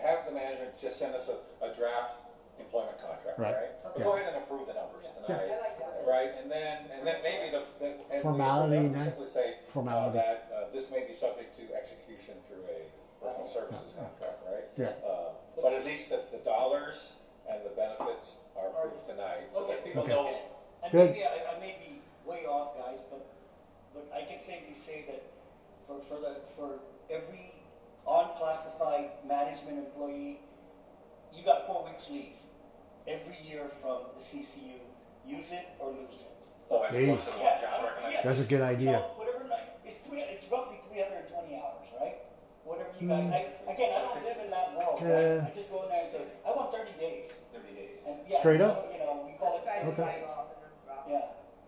have the management just send us a, a draft employment contract, Right. right? But Okay. Go ahead and approve the numbers tonight, I like that. right? And then, and then maybe the, the. and we- Formality, and we then? Simply say, uh, Formality. that, uh, this may be subject to execution through a personal services contract, right? Yeah. Uh, But at least the, the dollars and the benefits are approved tonight, so that people Okay. know. And Good. maybe I, I may be way off, guys, but, but I can safely say that for, for the, for every unclassified management employee, you got four weeks leave every year from the CCU. Use it or lose it. Oh, as Hey. opposed to Yeah, job I don't- recognized. yeah, That's a just, good you idea. know, Whatever, it's three, it's roughly three hundred and twenty hours, right? Whatever you guys, hmm. I, again, I don't live in that world, right? I just go in there and say, I want thirty days. Thirty days. And yeah, Straight up? You know, we call it. Okay. Yeah.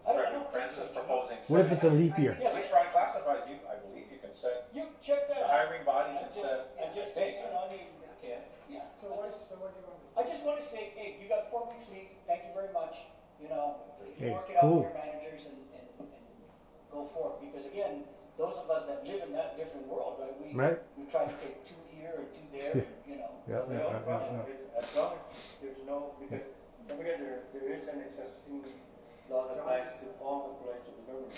I don't, I don't think Francis so. proposing. What if it's a leap year? At least for unclassified, you, I believe you can say. You check that the out. hiring body And can just, set. and just say, you know, I mean, Can. yeah. So I what, just, so what do you want to I say? just want to say, hey, you got four weeks leave. Thank you very much. You know, you Hey, work it out cool. with your managers and, and, and go forth. Because again, those of us that live in that different world, right? We Right. we try to take two here and two there, Yeah. and, you know. Yeah, The yeah, only yeah, problem yeah. is, as long as there's no, because, don't forget, there, there is an existing law that applies to all employees of the government,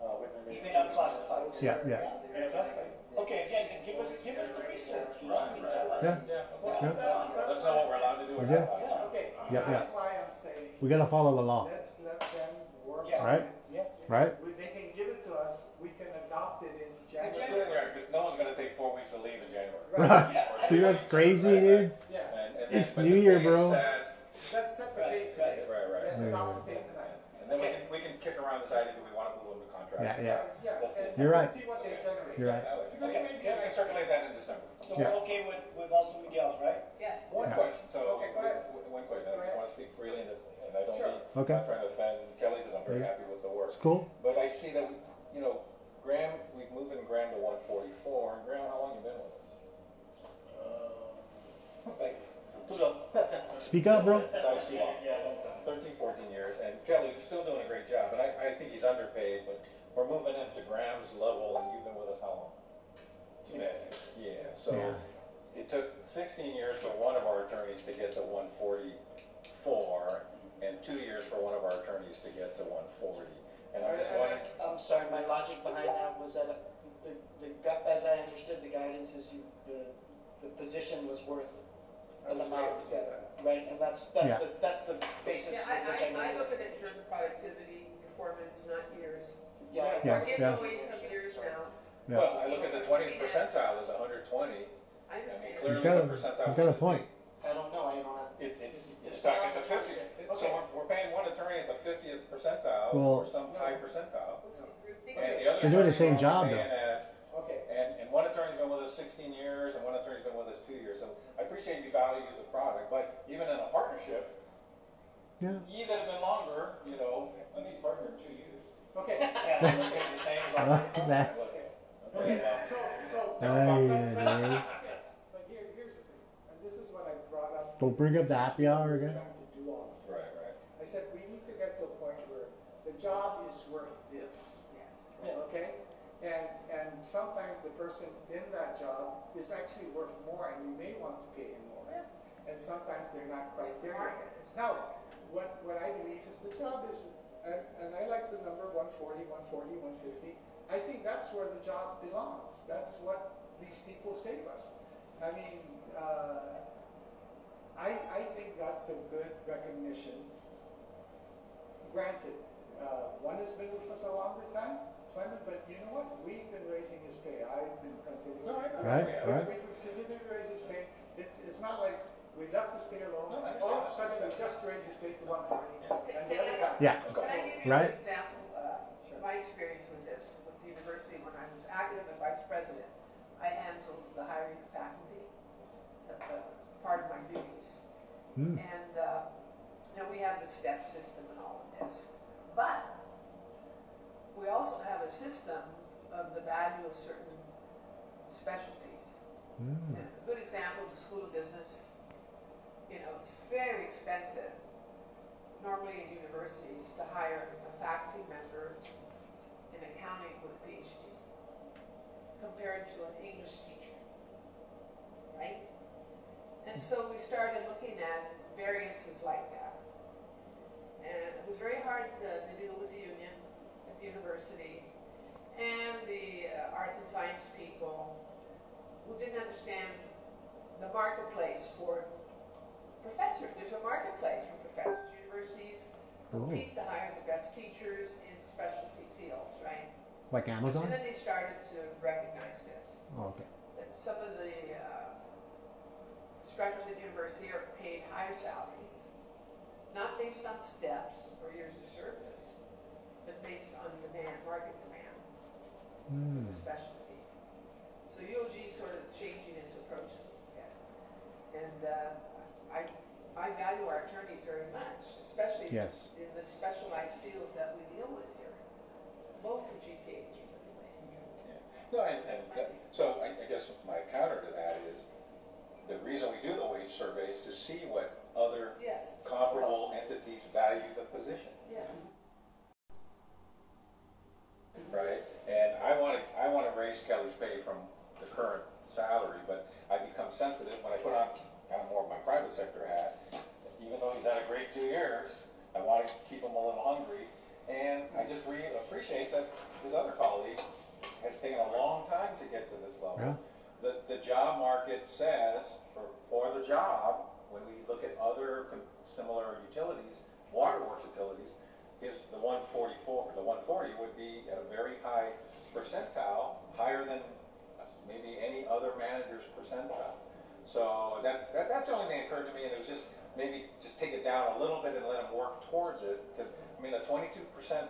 uh, whether they. Even unclassified. Yeah, yeah. And classified. Okay, again, give us give us the research. You know, I tell us. Yeah. Yeah. Well, okay. see, that's- that's Let's know what we're allowed to do. We or did. not allowed to do. Yeah. Okay, Yeah, yeah. that's why I'm saying, We gotta follow the law, let's let them work Yeah. on Right. it. Yeah. right? We- They can give it to us, we can adopt it in Just January. doing there, because no one's gonna take four weeks to leave in January. Right. Dude, that's crazy, dude. Yeah. And, and It's but New the Year, pay bro. says- Let's set the date today. Right, right. Let's adopt the date tonight. And then we can, we can kick around this idea that we want to move them to contract. Yeah, yeah. Yeah, We'll see. and You're right. see what they generate. You're right. Because it may be Yeah, we can circulate that in December. So Yeah. we're okay with, with also Miguel's, right? Yes. One Yeah. question, so, Okay, go ahead. w- one question, Go I ahead. want to speak freely and, and I don't Sure. mean, Okay. I'm not trying to offend Kelly because I'm very Yeah. happy with the work. It's cool. But I see that, we, you know, Graham, we've moved in Graham to one forty-four, and Graham, how long you been with us? Uh, like, Speak up, bro. Sounds too long. 13, 14 years, and Kelly, you're still doing a great job, and I, I think he's underpaid, but we're moving him to Graham's level, and you've been with us how long? Two and a half years. Yeah, so Yeah. it took 16 years for one of our attorneys to get to 144, and two years for one of our attorneys to get to 140. And I'm just wondering, I'm sorry, my logic behind that was that uh, the, the, as I understood the guidance is you, the, the position was worth I an would say- amount, say right? And that's, that's Yeah. the, that's the basis Yeah, of which I, I I, I look at it in terms of productivity, performance, not years. Yeah. Yeah, We're getting yeah. away from years now. Yeah. well, I look at the 20th percentile as 120. I I mean, understand. clearly He's got a, what percentile he's got a point. I don't know, I don't have. It, it's, It's it's like at not the 50. So we're, we're paying one attorney at the 50th percentile Well- or some high percentile. Think And the it. other They're doing the attorneys same are job, though. paying at- Okay. And, and one attorney's been with us 16 years and one attorney's been with us two years. So I appreciate you value the product, but even in a partnership, Yeah. ye that have been longer, you know, let me partner in two years. Okay. <laughs> Yeah, we're the same as I our- like that. Let's- Okay, okay, uh, so, so. Hey, but- but- dude. yeah, But here, here's the thing, and this is what I brought up. Don't bring up the happy hour again. To do all of this. Right, right. I said, we need to get to a point where the job is worth this. Okay? And, and sometimes the person in that job is actually worth more and you may want to pay him more. And sometimes they're not quite there yet. Now, what, what I believe is the job is, and, and I like the number 140, 140, 150. I think that's where the job belongs. That's what these people save us. I mean, uh, I, I think that's a good recognition granted, uh, one has been with us a longer time, Simon, but you know what? We've been raising his pay. I've been continuing. No, I know. Right, We- right. We've continued to raise his pay. It's, it's not like we left his pay alone. No, I understand. All of a sudden, we just raised his pay to one forty, and the other guy. Yeah. Can I give you Right. an example, uh, of my experience with this, with the university, when I was active and vice president, I handled the hiring of faculty, that, uh, part of my duties. Hmm. And, uh, you know, we have the step system and all of this, but we also have a system of the value of certain specialties. And a good example is the School of Business. You know, it's very expensive, normally in universities, to hire a faculty member in accounting with a PhD compared to an English teacher, right? And so we started looking at variances like that. And it was very hard uh, to deal with the union, university, and the uh, arts and science people who didn't understand the marketplace for professors. There's a marketplace for professors. Universities compete to hire the best teachers in specialty fields, right? Like Amazon? And then they started to recognize this. Oh, okay. That some of the uh, instructors at university are paid higher salaries, not based on steps or years of service, but based on demand, market demand Hmm. for specialty. So UOG is sort of changing its approach a little bit. And uh, I, I value our attorneys very much, especially Yes. in the specialized field that we deal with here, both the GPA team anyway. No, and, and that- so I, I guess my counter to that is the reason we do the wage survey is to see what other Yes. comparable entities value the position, Yeah. Right? And I want to I want to raise Kelly's pay from the current salary, but I become sensitive when I put on kind of more of my private sector hat. Even though he's had a great two years, I want to keep him a little hungry, and I just really appreciate that his other colleague has taken a long time to get to this level. Yeah. The, the job market says for, for the job, when we look at other com- similar utilities, waterworks utilities, is the 144, the 140 would be at a very high percentile, higher than maybe any other manager's percentile. So that, that, that's the only thing that occurred to me, and it was just maybe just take it down a little bit and let him work towards it. Because I mean, a 22 percent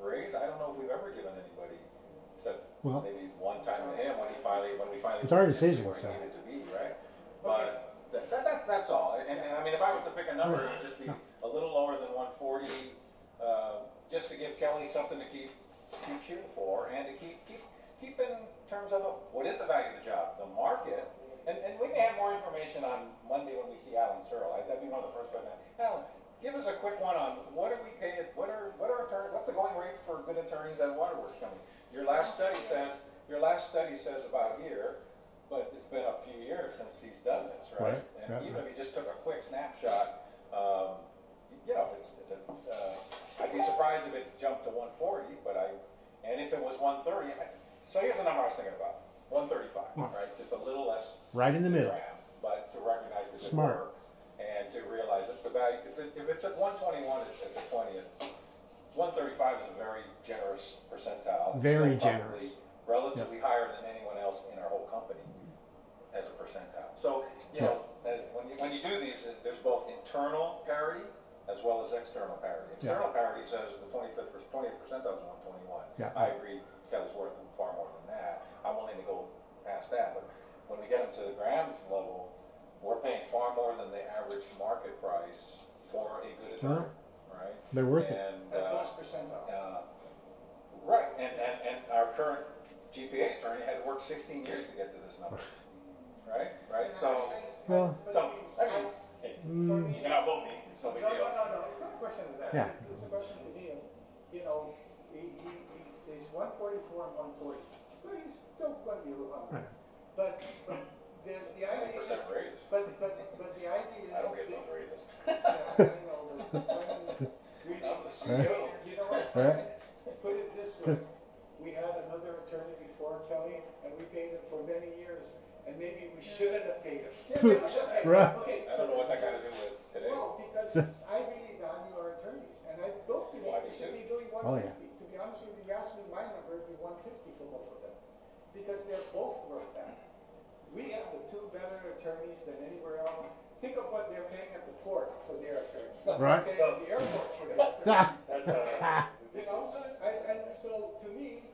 raise, I don't know if we've ever given anybody, except Well- maybe one time to him when he finally when we finally. It's our decision, Where so. needed to be, right? But that, that, that, that's all. And, and I mean, if I was to pick a number, it would just be a little lower than 140, uh, just to give Kelly something to keep keep shooting for, and to keep keep keep in terms of what is the value of the job, the market. And, and we may have more information on Monday when we see Alan Searle. I, that'd be one of the first questions. Alan, give us a quick one on what are we paying? What are what are attorney, what's the going rate for good attorneys at Waterworks Company? Your last study says your last study says about here, but it's been a few years since he's done this, right? Right. And even if he just took a quick snapshot, um, you know, if it's, uh, I'd be surprised if it jumped to 140, but I, and if it was 130, I, so here's the number I was thinking about, 135, Hmm. right? Just a little less. Right in the middle. But to recognize the Smart. work and to realize that the value, if, it, if it's at 121, it's at the 20th. 135 is a very generous percentile. Very generous. Relatively higher than anyone else in our whole company as a percentile. So, you know, when you, when you do these, there's both internal parity as well as external parity. External parity says the 25th, per- 20th percentile is 121. Yeah. I agree, Kelly's worth far more than that. I'm willing to go past that, but when we get them to the Graham's level, we're paying far more than the average market price for a good attorney, right? They're worth it. and, At uh, those percentiles. uh, Right, and, and, and our current GPA attorney had to work sixteen years to get to this number. Right, right, so, Well, so, I mean, hey, Mm. you can outvote me, it's no No, no, no, no, it's not a question of that. Yeah. It's, it's a question to me you know, he, he, he's, he's one forty-four and one forty, so he's still gonna be a little hungry. Right. But, but the, the idea is, raise. but, but, but the idea is. I don't get that- those raises. <laughs> Yeah, I know, but Simon, really, the you know, you know what, Simon, Right. put it this way, we had another attorney before Kelly, and we paid him for many years, and maybe we shouldn't have paid him. Yeah, <laughs> maybe we should have paid him. Right. Okay, I don't know what that got to do with today. well, because I really value our attorneys, and I don't believe Why they should be doing one Oh, yeah. To be honest with you, you asked me my number, it'd be one fifty for both of them. Because they're both worth that. We have the two better attorneys than anywhere else. Think of what they're paying at the port for their attorney. <laughs> Right. Okay, at the airport for their <laughs> attorney. That's, You know, and, and so to me,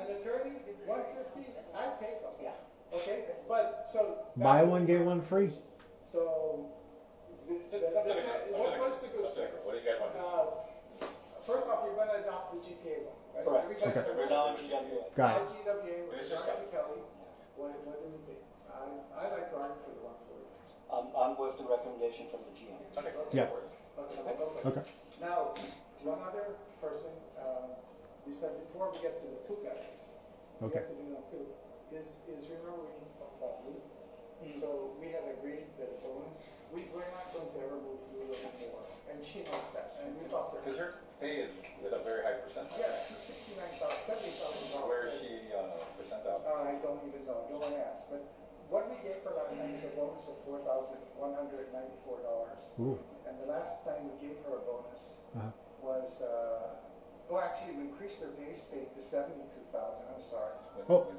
as attorney, one fifty, I'd take them. Yeah. Okay, but, so. Buy that- one, get one free. So, the, the, what, the- what's the good up to What do you guys want? uh, first off, you're gonna adopt the GPA one, right? Correct. Everybody's Okay. We're now in GWA. Got it. IGWA with It's just Johnson Kelly, what, what do we think? I, I like to argue for the one forty. I'm, I'm with the recommendation from the GM. Okay, Yeah. go for it. Okay, I'll go for it. Okay. Now, one other person, um, we said before we get to the two guys, we Okay. have to do them too, is, is remember we need to talk about Lou? So we have agreed that a bonus, we, we're not going to ever move Lou anymore, and she knows that, and we talked to her. Because her pay is at a very high percentile. Yeah, she's sixty-nine thousand, seventy thousand dollars. Where is she, uh, percentile? Uh, I don't even know, no one asked, but what we gave her last time was a bonus of four thousand one hundred ninety-four dollars. Ooh. And the last time we gave her a bonus Uh-huh. was, uh, oh, actually, we increased her base pay to seventy-two thousand, I'm sorry. When, Oh. when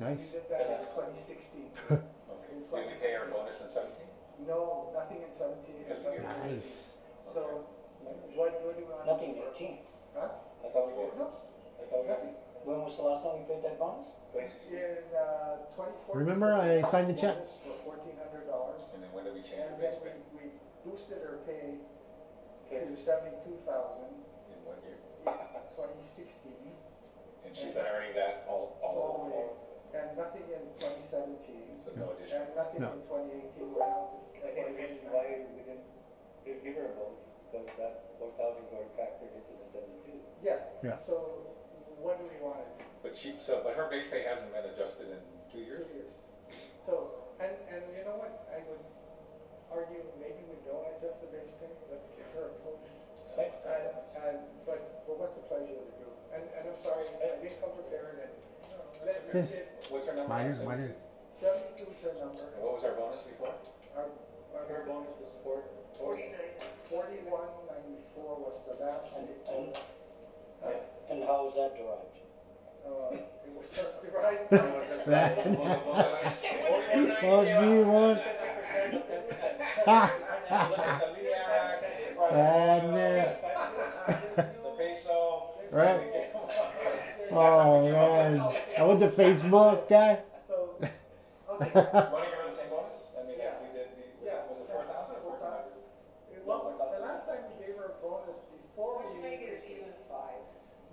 did we that? Nice. We did that in twenty sixteen. <laughs> Okay. Did we pay her bonus in seventeen? No, nothing in seventeen. Because we gave her- Nice. So, what, what do you want? Nothing in eighteen. Huh? I thought we did. No, I thought we nothing. When was the last time we paid that bonus? did. In, uh, twenty fourteen. Remember I signed the check? For fourteen hundred dollars. And then when did we change her And base then pay? we, we boosted her pay to seventy-two thousand, In one year? twenty sixteen, And she's been earning that all, all all, the way, and nothing in twenty seventeen, so no addition. and nothing No. in twenty eighteen, we're down to I think the reason why we didn't, didn't give her a bonus, because that four thousand got factored into the seventy-two. Yeah, Yeah. so what do we want to do? But she, so, but her base pay hasn't been adjusted in two years? Two years. So, and, and you know what, I would argue maybe we don't adjust the base pay, let's give her a bonus. Right. And, and, but, but what's the pleasure of the group? And, and I'm sorry, I didn't come prepared and, you know, let her Yes. get, What's her number? Minor, minor. seventy-two is her number, And what was our bonus before? our, our. Her bonus was four, Forty-nine. Forty-one ninety-four was the last And, they and, told and how was that derived? Uh, it was just <laughs> derived. That- Fuck you, one. <laughs> <laughs> And, uh, the peso. right? Oh man, I went to Facebook guy. So, okay. <laughs> Want to give her the? I mean, if we did, the- Yeah. was it four thousand or four thousand? Well, the last time we gave her a bonus before we. make it even five.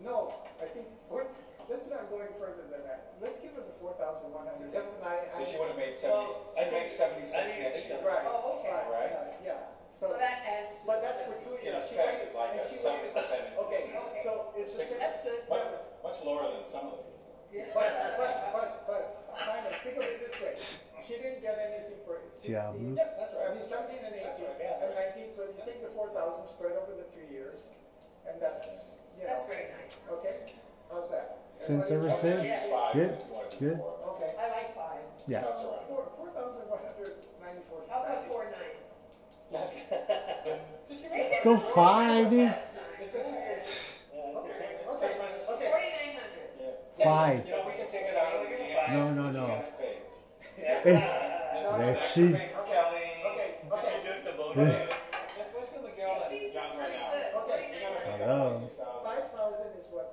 No, I think four, let's not go any further than that. Let's give her the four thousand one hundred, just and I. So she would have made seventy, she'd make seventy-six next year. Right. Oh, okay. right, Right. Yeah, So so, that adds. to but the that's for two In years. She effect, waited- it's like and a she seventy waited- percent. Okay, so it's the same. That's good. Much, much than some of these. But, but, but, but, Simon, think of it this way. She didn't get anything for Yeah. sixteen. Yeah, that's I mean, seventeen and eighteen, and nineteen, so you take the four thousand, spread over the three years, and that's, you know. That's very nice. Okay, how's that? Since ever Everybody- since, Five, good, you wanted to do good. Okay. I like five. Yeah. That's all right. Four, four thousand one hundred ninety-four. How about four nine? <laughs> Just give Let's go five, dude. Okay, okay, okay. Forty-nine hundred. Five. You know, we can take it out of the GM. No, no, no. GM pay. Hey, Then Let's extra see. pay for Kelly. Okay, okay, Yes. Let's, let's give Miguel and John right now. okay. You're gonna make Hello. up six thousand. Five thousand is what?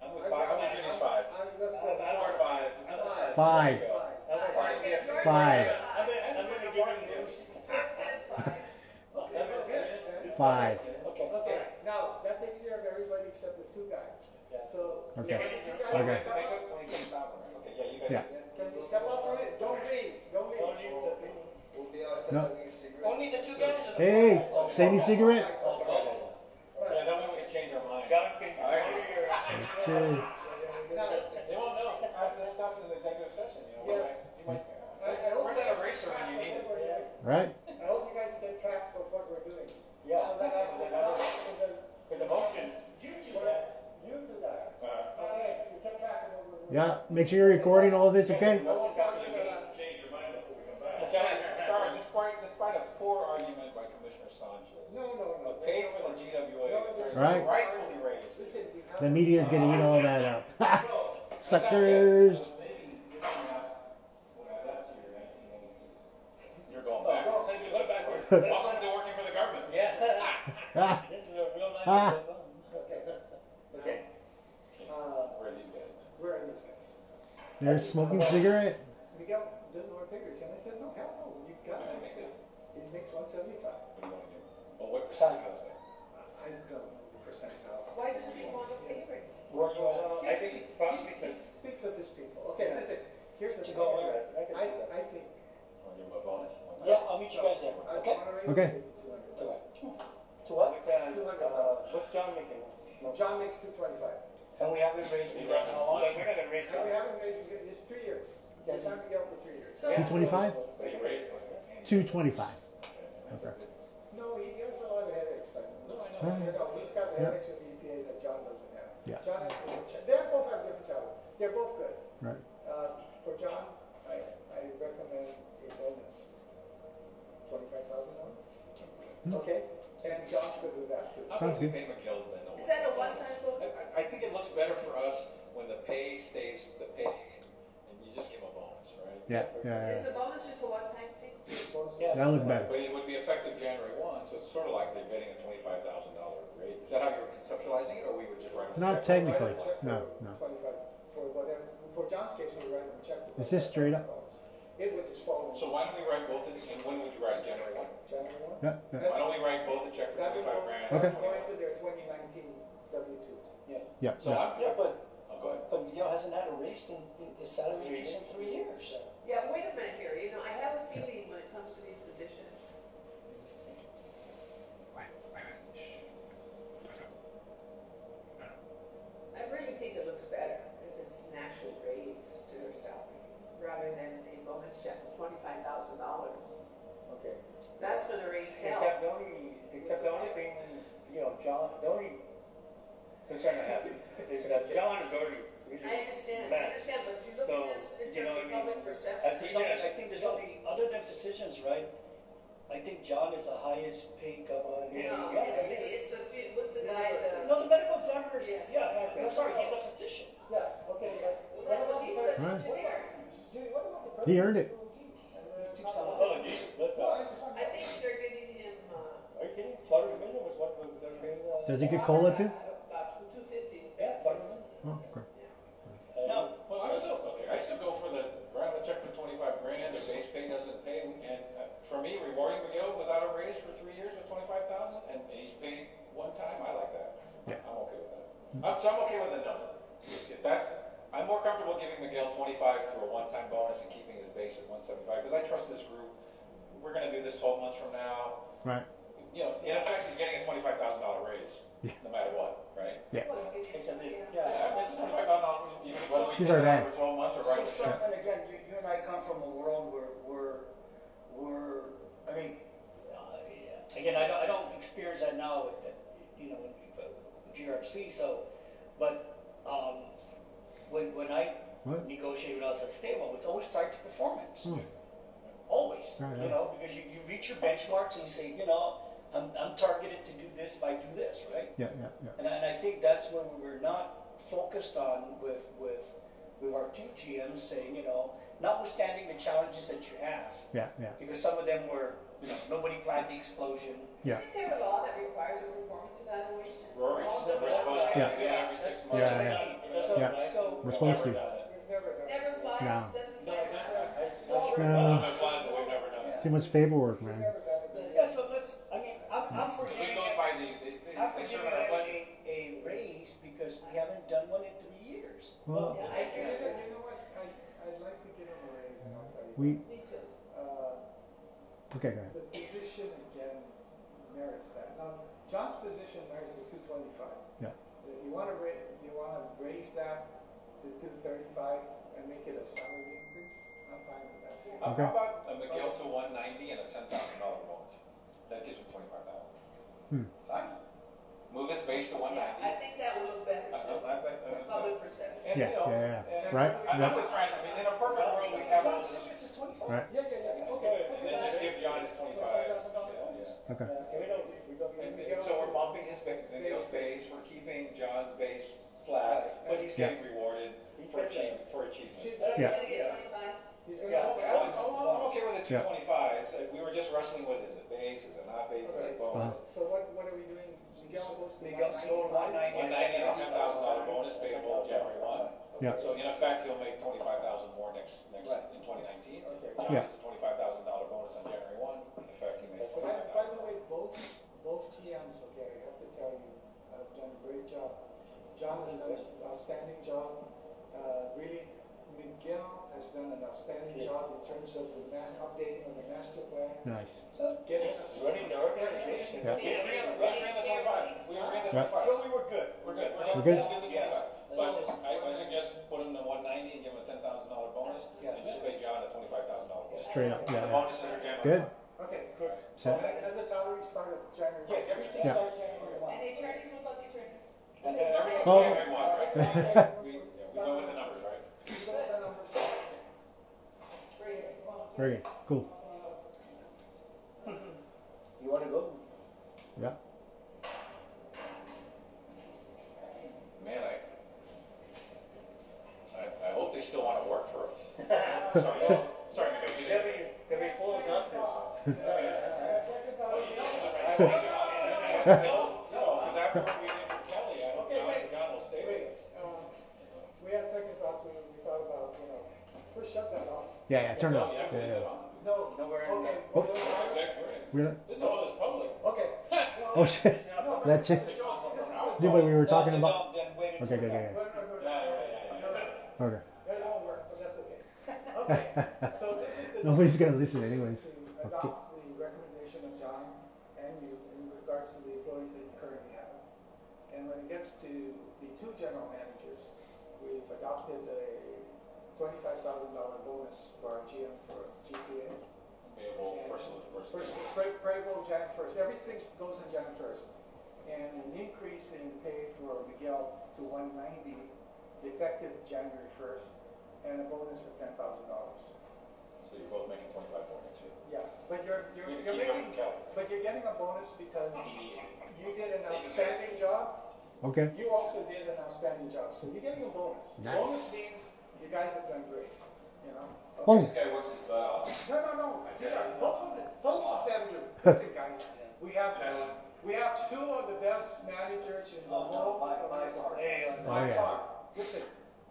I'm with five, I'm with Ginny's five. I'm, let's go. Four or five. Five. Five. Five. Part of the gift. Five. I'm gonna, I'm gonna give him this. George says five. Okay, good. Five. Okay, okay, now, that takes care of everybody except the two guys. So. Okay. can you guys Okay. step Make up? up twenty-six thousand. Okay, yeah, you guys. Yeah. Can you step up from it? Don't leave, don't leave. We'll be outside No. having a cigarette. Only the two guys or the Hey, Sadie cigarette. Yeah, that way we can change our mind. John can order your. Okay. They won't know. As discussed in the executive session, you know. Yes. you might- I, I hope. Where's that eraser when you need it? what we're doing. Right? I hope you guys keep track of what we're doing. Yeah. So that as discussed in the, With the motion. you two guys, Yeah. Make sure you're recording all of this, okay? I won't you that. Change your mind before we come back. Kelly, sorry, despite, despite a poor argument by Commissioner Sanchez, No, no, no. the pay for the GWA No, Right. rightfully raised. Listen, we have. The gonna eat all that up. <laughs> Suckers. You're going Oh, back. go, so you go. Welcome to working for the government. Yeah. Ah, <laughs> <laughs> This is a real nice. Ah. Okay. Okay. Uh, Where are these guys? where are these guys? They're smoking cigarette. Miguel doesn't want papers, and I said, no, hell no, you got to he make it? It makes one seventy-five. What do you want to do? Well, what percent does it? I don't know the percentile. Why doesn't he want a paper? Where you at? Well, I think he- probably he thinks of his people. Okay, listen, here's the To thing. go where? I I. I think. To give him a bonus? Yeah, I'll meet you guys there. Okay. Okay. to two hundred thousand. To what? What's, uh, 200,000. uh, what's John making? John makes two twenty-five. And we haven't raised. You guys know how Well, much? we're not gonna raise And we John. haven't raised, it, it's three years. It's time Miguel for three years. So- Two twenty-five. What do you rate it? Two twenty-five. Okay. No, he gives a lot of headaches. Like, No, I Huh? know. you know, he's got the Yeah. headaches with the EPA that John doesn't have. Yeah. John has a good ch- They both have different challenges. They're both good. Right. Uh, for John, I, I recommend a bonus. Twenty-five thousand dollars? Okay, and John's good with that too. Sounds good. pay Miguel then? Is that a one-time one-time bonus? bonus? I, I think it looks better for us when the pay stays the pay and you just give a bonus, right? Yeah, yeah, Is yeah. the bonus just a one-time thing? Bonus Yeah. That look better. But it would be effective January one, so it's sort of like they're getting a twenty-five thousand dollar rate. Is that how you're conceptualizing it, or we would just write? them a Not technically. Write a check for No, no. Twenty-five, for whatever, for John's case, we write him a check for. Is this straight up? $25,000. It would just fall So why don't we write both, in- and when would you write it, January one? January one. Yeah, yeah. Why don't we write both a check for That would twenty-five go, grand? that Okay. would go into their twenty nineteen W two. Yeah, So yeah. I'm, Yeah, but, oh, go ahead. but Miguel hasn't had a raise in, in his salary increase in three years. Yeah, wait a minute here, you know, I have a feeling when it comes to these positions. I really think it looks better if it's an actual raise to their salary, rather than a bonus check of twenty-five thousand dollars. Okay. That's gonna raise hell. Except the only, except the only thing, you know, John, the only concern I have is that John is already really I understand, I bad. understand, but you look So, at this in you know terms of what I mean? public perception. I There's think only, that- I think there's only, other than physicians, right? I think John is the highest paid couple. Yeah. No, Yeah, it's, I think- it's a few, what's the guy, the. No, the medical examiners, Yeah. yeah, I'm sorry, he's a physician. Yeah, okay, but what Well, about he's the an Right. engineer. Judy, what about the He earned it. I mean, He's too solid. Oh, geez, that's No. I just want. I think they're Does he get cola too? Two fifty. Yeah. Oh, okay. No, well, I'm still, okay, I still go for the, write a check for twenty-five grand, if base pay doesn't pay, and uh, for me, rewarding Miguel without a raise for three years with twenty-five thousand, and he's paid one time, I like that. Yeah. I'm okay with that. I'm, so I'm okay with the number. If that's, I'm more comfortable giving Miguel twenty-five through a one-time bonus and keeping his base at one seventy-five, because I trust this group. We're gonna do this twelve months from now, Right. You know, in effect, he's getting a twenty-five thousand dollar raise, Yeah. no matter what, right? Yeah. Yeah, it's a twenty-five thousand dollar, whether we He's take our it guy. over twelve months or So, right. so, and again, you, you and I come from a world where, where, where, I mean, uh, again, I don't, I don't experience that now at, at, you know, with GRC, so, but, um, when, when I What? negotiate with us at stable, it's always tied to performance. Hmm. Always, Right, you yeah. know, because you, you reach your benchmarks and you say, you know, I'm, I'm targeted to do this if I do this, right? Yeah, yeah, yeah. And I, and I think that's when we were not focused on with, with, with our two GMs saying, you know, notwithstanding the challenges that you have, Yeah, yeah. because some of them were, you know, nobody planned the explosion. Yeah. Isn't there a law that requires a performance evaluation? Rory, All we're the- supposed to Yeah. do it every six months. Yeah, yeah. So, Yeah. so. We're supposed to. We've never done Never applies, No. doesn't No, matter. no, Uh, We've applied, but we've never done it. Too much paperwork, man. Yeah, so let's, I mean, I'm, I'm for Because we giving go it, by the, the, the, I'm for they giving serve our it budget. a, a raise because we haven't done one in three years. Well, Yeah, I agree You know, with you know what, I, I'd like to give him a raise, and I'll tell you. we. Me too. Uh, Okay, go ahead. The position again merits that. Now, John's position merits the two twenty-five. Yeah. If you wanna ra, you wanna raise that to two thirty-five and make it a salary increase, I'm fine with that too. How Okay. how about a Miguel to one ninety and a ten thousand dollar bonus? That gives him twenty-five thousand. Hmm. Fine. Move his base to one ninety. I think that would look better too, for public perception. And, Yeah, you know, yeah, yeah. and Right, I'm right. with Frank, I mean, in a perfect world, we have John all this, still gets his twenty-five. Right. Yeah, yeah, yeah, okay. and then just give John his twenty-five. Yeah, Okay. yeah. And, and so we're bumping his ba- Miguel's base, we're keeping John's base flat, but he's getting rewarded for achievement, for achievement. Yeah. Gonna get twenty-five? He's Yeah, gonna, okay, I'm, I'm- I'm okay with the two Yeah. twenty-fives, we were just wrestling with, is it base, is it not base, is okay, it so, bonus? so what, what are we doing? Miguel goes to Miguel's going one ninety. One ninety and a ten thousand dollar bonus payable January one. Yeah. So in effect, he'll make twenty-five thousand more next, next, Right. in twenty nineteen. Okay. John Yeah. gets a twenty-five thousand dollar bonus on January one, in effect, he makes By, twenty-five by thousand. the way, both, both GMs, okay, I have to tell you, have done a great job. John has done an outstanding job. Uh, really, Miguel has done an outstanding job in terms of the man, updating of the master plan, Nice. Uh, getting us. Running the organization. Yeah. We agree on, we agree on the twenty-five, we agree on the Yeah. twenty-five. Joe, we were good. We're good, We're we're good? good, let's the twenty-five. But I, I suggest put him to one ninety and give him a ten thousand dollar bonus, Yeah. and just pay John a twenty-five thousand dollar bonus. Straight up. The Yeah, yeah. bonuses are January. Good. Okay, Good. so Set. and then the salary started January. Yes, everything Yeah. starts January one. And the attorneys look like the attorneys. Everything Oh. January right? <laughs> We, yeah, we go with the numbers, right? You know? Very good. Cool. You wanna go? Yeah. Man, I, I, I hope they still want to work for us. sorry, sorry, Miguel, you They'll didn't- be, they'll be full of nothing. No, because after what we did for Kelly, I don't Okay, know wait. if John will stay with Wait, us. um, we had second thoughts when we thought about, you know, first shut that off. Yeah, yeah. Turn it No, off. yeah, Yeah, leave it yeah. on. No, Nowhere in okay. Oops. well, Exactly right. We're gonna. This all is public. Okay. Oh shit. No, but That's this it. is a joke. This is a See what we were talking about? Okay, okay, okay. Okay. That okay. Okay, so this is the. Nobody's gonna listen anyways. To adopt the recommendation of John and you in regards to the employees that you currently have. And when it gets to the two general managers, we've adopted a twenty-five thousand dollar bonus for our GM for GPA. Payable first, first. First, Bra- Bravo, Jan first, everything goes on Jan first. And an increase in pay for Miguel to one ninety, effective January first, and a bonus of ten thousand dollars. So you're both making twenty-five more next year. Yeah, but you're, you're, We you're keep up making, with but you're getting a bonus because you did an outstanding job. Okay. You also did an outstanding job, so you're getting a bonus. Nice. Bonus means you guys have done great, you know? Oh. This guy works his butt off. No, no, no. I. Both of, the, both of them do. <laughs> Listen, guys. We have we have two of the best managers in the oh, whole by, by far. By oh, far. Listen,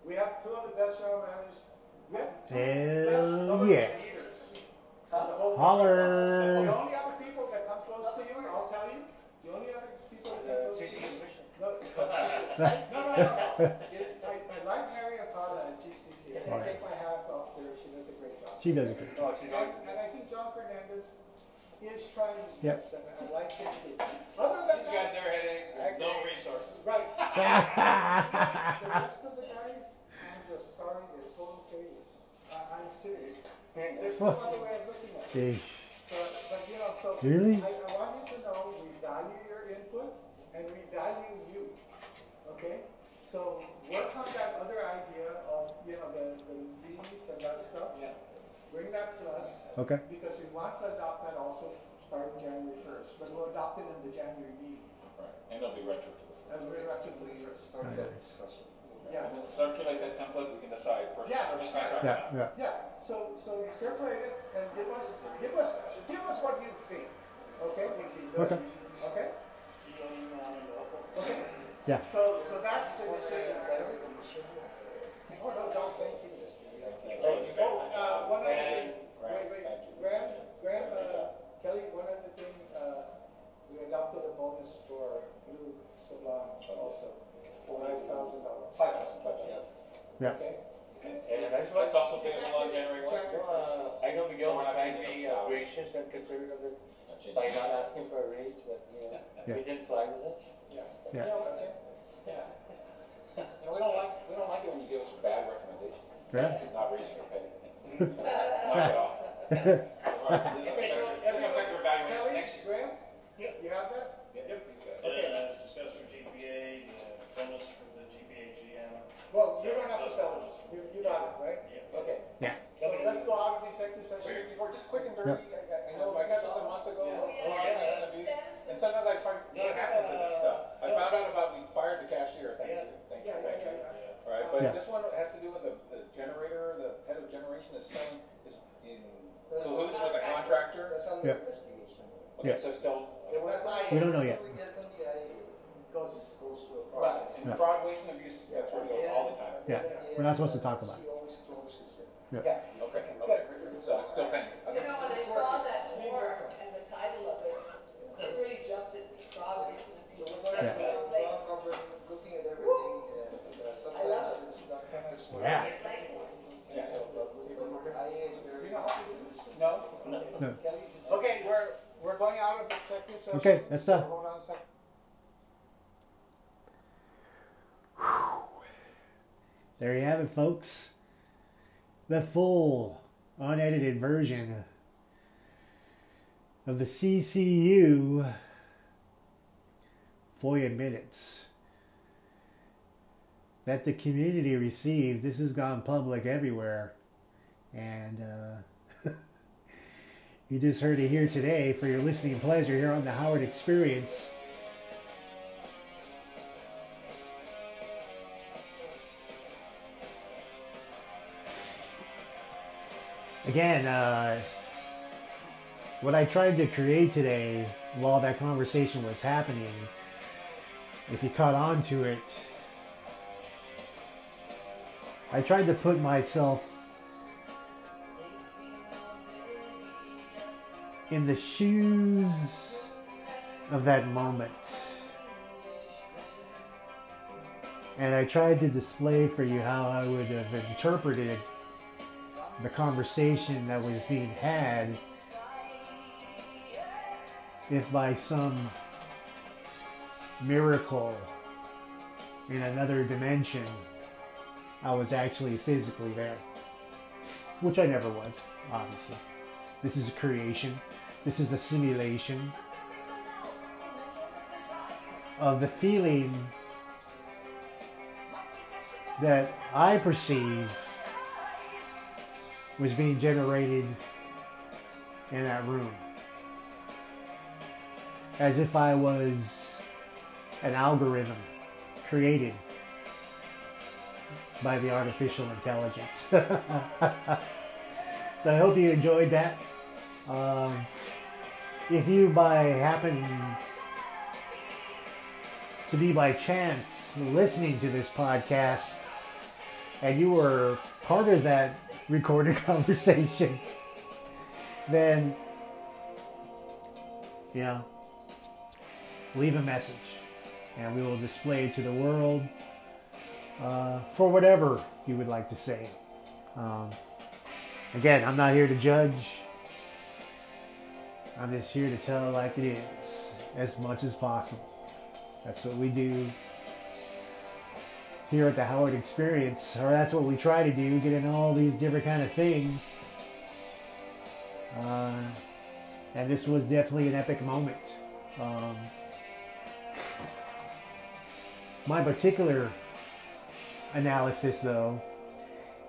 we have two of the best general managers. We have two Hell yeah. Holler. The only other people that come close to you, I'll tell you, the only other people that come close to you. No, no, no. no. <laughs> my, my library of thought at GCC. Take my does a great job. She does a great job. And, and I think John Fernandez is trying his Yep. best, and I like him too. Other than He's that, got their headache, no resources. Right. <laughs> the rest of the guys, I'm just sorry, they're total failures. I, I'm serious. There's no other way of looking at it. Eesh. So, but you know, so Really? I, I want you to know we value your input and we value you. Okay? So work on that other idea of, you know, the, the leave and that stuff. Yeah. Bring that to us. Okay. Because we want to adopt that also starting January first, but we'll adopt it in the January meeting. Right, and it'll be retro to the And we're retro to the first. Start that discussion. Yeah. And then circulate that template, we can decide per Yeah, service yeah, contract. Yeah, yeah. Yeah, so, so you circulate it and give us, give us, give us what you think, okay? Okay. Okay? Okay. Yeah. So, so that's the decision. Oh, no, John, thank you. Oh, uh, one other thing, wait, wait, Graham, Graham, uh, Kelly, one other thing, uh, we adopted a bonus for Blue Sublime also, five thousand dollars. Five thousand, yeah. Yeah. Okay? And that's what's also payable on January one. January first. I know Miguel So we're was not trying to changing be the uh, salary. gracious and considerate of it by not asking for a raise, but, you know, Yeah. we didn't fly with it. Yeah. Yeah. okay. Yeah. <laughs> You know, we don't like, we don't like it when you give us bad recommendations. Yeah. Not raising your pay. <laughs> Knock <laughs> it off. Okay, so We're gonna affect your evaluation Kelly, next year. Graham? You have that? Well, you don't have to tell us. You, you got it, right? Okay. Yeah. So let's go out of the executive session. Wait, before, just quick and dirty, I, I- I know, I got this a month ago. Oh, and sometimes I find, what happened to this stuff? I found out about, we fired the cashier, thank you, thank you, thank yeah, you. yeah, yeah. Alright, Yeah. but this one has to do with the, the generator, the head of generation is still is in, in cahoots with a contractor. That's Yeah. investigation. Okay, Yeah. so still, It was We don't know yet. We get from goes, goes through a right, process. and Yeah. fraud, waste and abuse, that's where it goes all the time. Yeah. We're not supposed to talk about She always closes it. it. Yeah, okay, okay, so it's still pending. You know, when I saw that work and the title of it, it really jumped at fraud, waste, and So abuse. we're gonna That's start what I'm like. covering, looking at everything, and uh, sometimes it's not just. Yeah. It's like, Yeah, so, but we- but is very. You know how to do this? No? No. Okay, we're, we're going out of executive session. Okay, that's done. Hold on a second. There you have it, folks. The full, unedited version of the CCU FOIA minutes that the community received. This has gone public everywhere. And uh, <laughs> you just heard it here today for your listening pleasure here on the Howard Experience. Again, uh, what I tried to create today while that conversation was happening, if you caught on to it, I tried to put myself in the shoes of that moment. And I tried to display for you how I would have interpreted the conversation that was being had if by some miracle in another dimension I was actually physically there. Which I never was, obviously. This is a creation. This is a simulation of the feeling that I perceive was being generated in that room. As if I was an algorithm created by the artificial intelligence. <laughs> so I hope you enjoyed that. Um, if you by happen to be by chance listening to this podcast and you were part of that recorded <laughs> conversation, then, yeah, leave a message and we will display it to the world uh, for whatever you would like to say. Um, again, I'm not here to judge. I'm just here to tell it like it is as much as possible. That's what we do here at the Howard Experience, or that's what we try to do, get in all these different kind of things. Uh, and this was definitely an epic moment. Um, my particular analysis, though,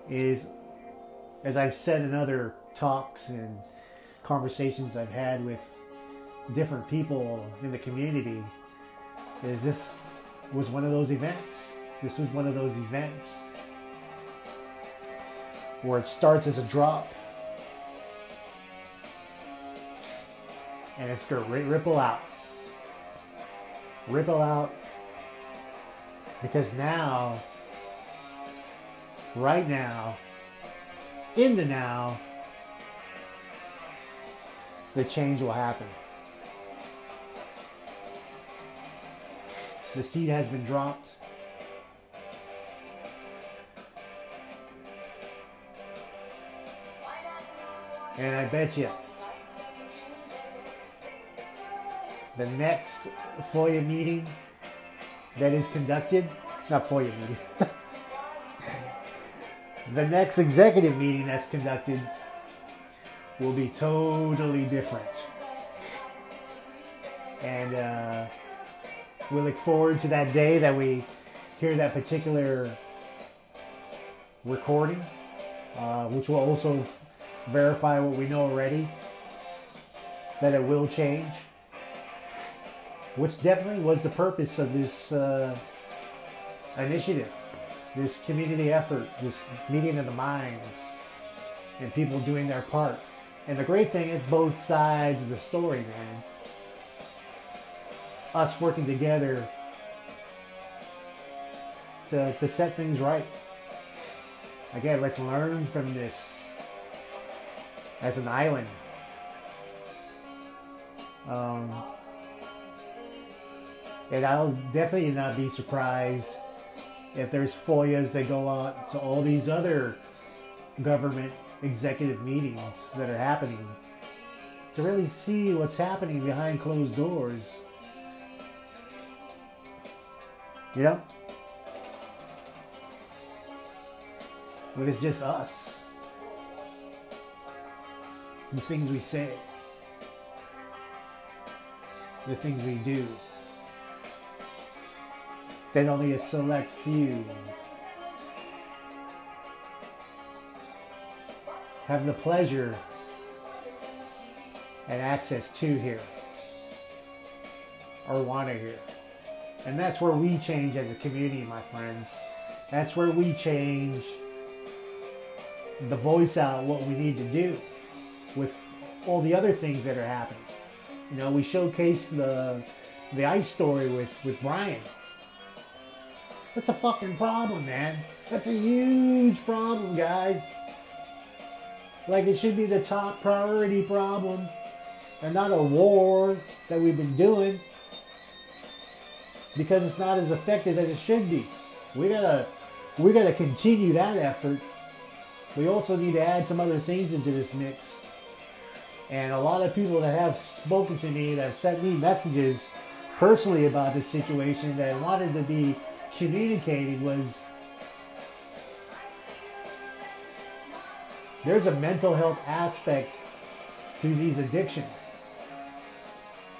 is as I've said in other talks and conversations I've had with different people in the community, is this was one of those events. This was one of those events where it starts as a drop and it's going to ripple out. Ripple out because now, right now, in the now, the change will happen. The seed has been dropped. And I bet you the next FOIA meeting that is conducted, not FOIA meeting, <laughs> the next executive meeting that's conducted will be totally different. And uh, we look forward to that day that we hear that particular recording, uh, which will also verify what we know already that it will change which definitely was the purpose of this uh, initiative, this community effort, this meeting of the minds, and people doing their part. And the great thing is both sides of the story, man. Us working together to, to set things right. Again, let's learn from this as an island. Um, and I'll definitely not be surprised if there's FOIAs that go out to all these other government executive meetings that are happening to really see what's happening behind closed doors. Know? When it's just us. The things we say. The things we do than only a select few have the pleasure and access to here or want to hear. And that's where we change as a community, my friends. That's where we change the voice out what we need to do with all the other things that are happening. You know, we showcased the the ice story with, with Brian that's a fucking problem, man. That's a huge problem, guys. Like, it should be the top priority problem and not a war that we've been doing because it's not as effective as it should be. We gotta, we gotta continue that effort. We also need to add some other things into this mix. And a lot of people that have spoken to me that sent me messages personally about this situation that wanted to be communicated was there's a mental health aspect to these addictions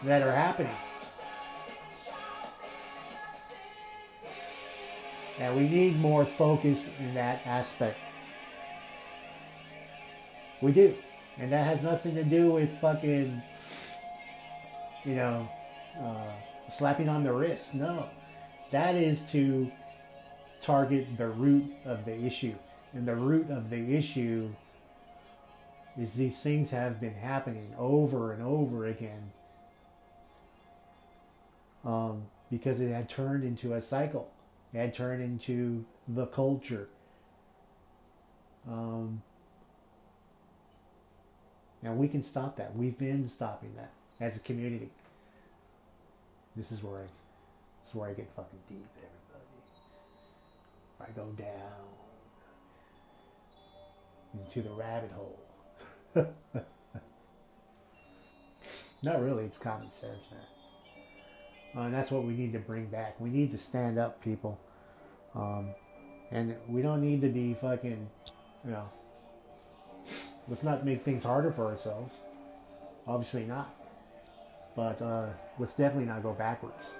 that are happening. And we need more focus in that aspect. We do. And that has nothing to do with fucking, you know, uh, slapping on the wrist. No. That is to target the root of the issue. And the root of the issue is these things have been happening over and over again um, because it had turned into a cycle. It had turned into the culture. Um, and we can stop that. We've been stopping that as a community. This is where I, this is where I get fucking deep, everybody. I go down into the rabbit hole. <laughs> Not really, it's common sense, man. Uh, and that's what we need to bring back. We need to stand up, people. Um, and we don't need to be fucking, you know, let's not make things harder for ourselves. Obviously not. But uh, let's definitely not go backwards.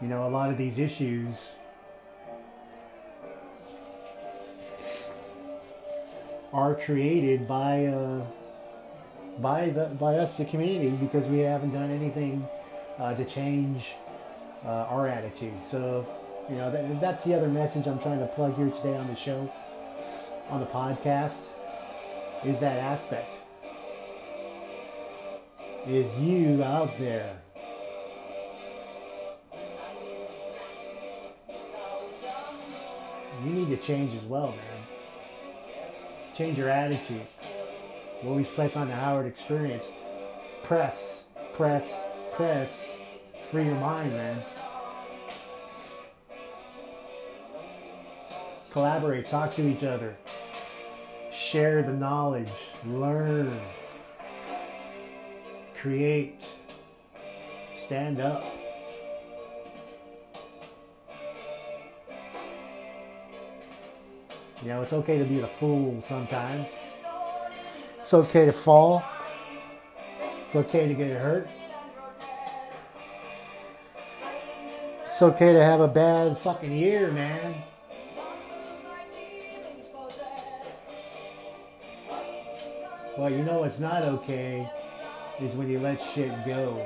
You know, a lot of these issues are created by uh, by the by us, the community, because we haven't done anything uh, to change uh, our attitude. So, you know, that, that's the other message I'm trying to plug here today on the show, on the podcast, is that aspect. Is you out there you need to change as well, man. Change your attitude. Always place on the Howard experience. Press, press, press. Free your mind, man. Collaborate, talk to each other. Share the knowledge, learn, create, stand up. You know, it's okay to be a fool sometimes. It's okay to fall. It's okay to get hurt. It's okay to have a bad fucking year, man. Well, you know what's not okay is when you let shit go.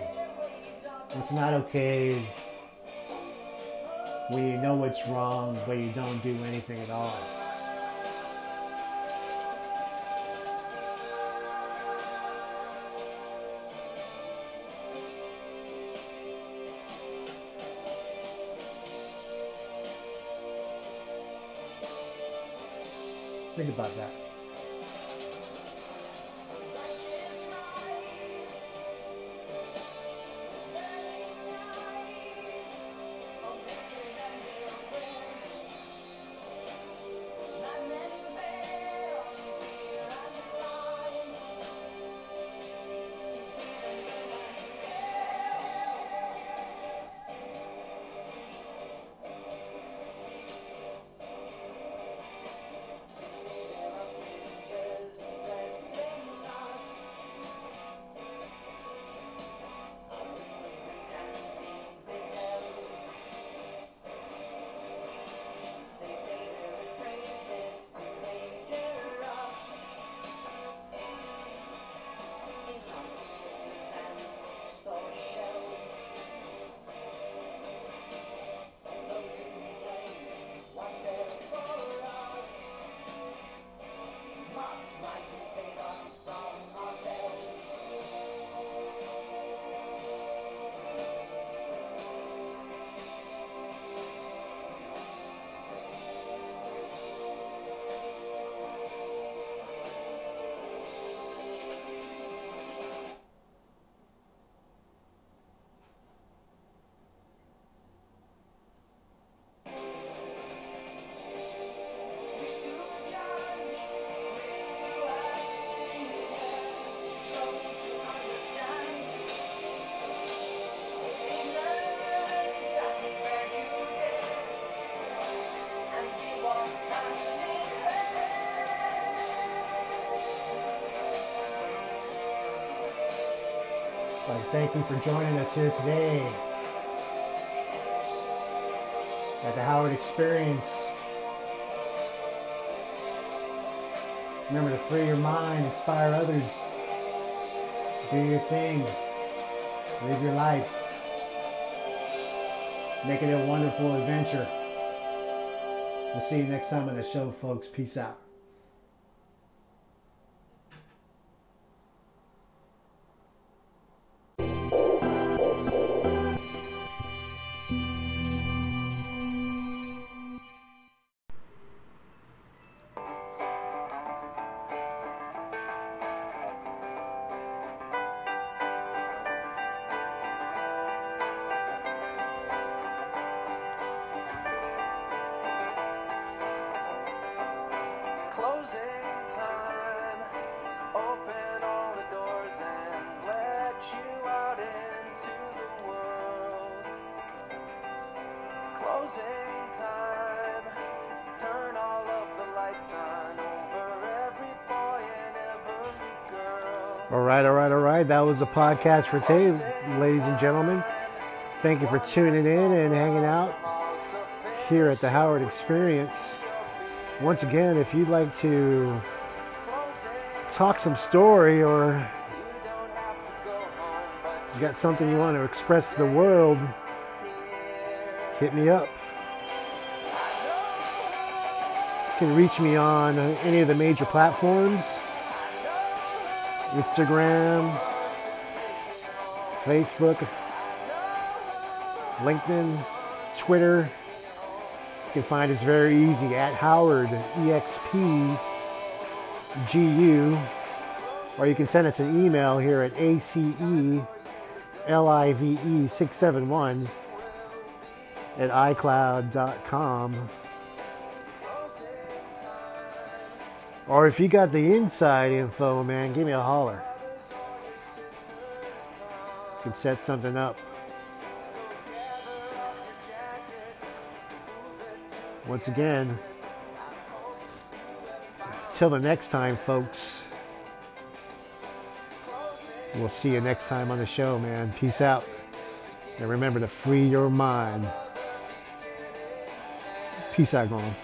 What's not okay is when you know what's wrong, but you don't do anything at all. Think about that. Here today at the Howard Experience. Remember to free your mind, inspire others, do your thing, live your life, make it a wonderful adventure. We'll see you next time on the show, folks. Peace out. Right. That was the podcast for today, ladies and gentlemen. Thank you for tuning in and hanging out here at the Howard Experience. Once again, if you'd like to talk some story or you got something you want to express to the world, hit me up. You can reach me on any of the major platforms Instagram, Facebook, LinkedIn, Twitter. You can find us very easy at Howard EXP GU, or you can send us an email here at ACE LIVE 671 at iCloud.com. Or if you got the inside info, man, give me a holler. Can set something up. Once again, till the next time, folks. We'll see you next time on the show, man. Peace out. And remember to free your mind. Peace out, going.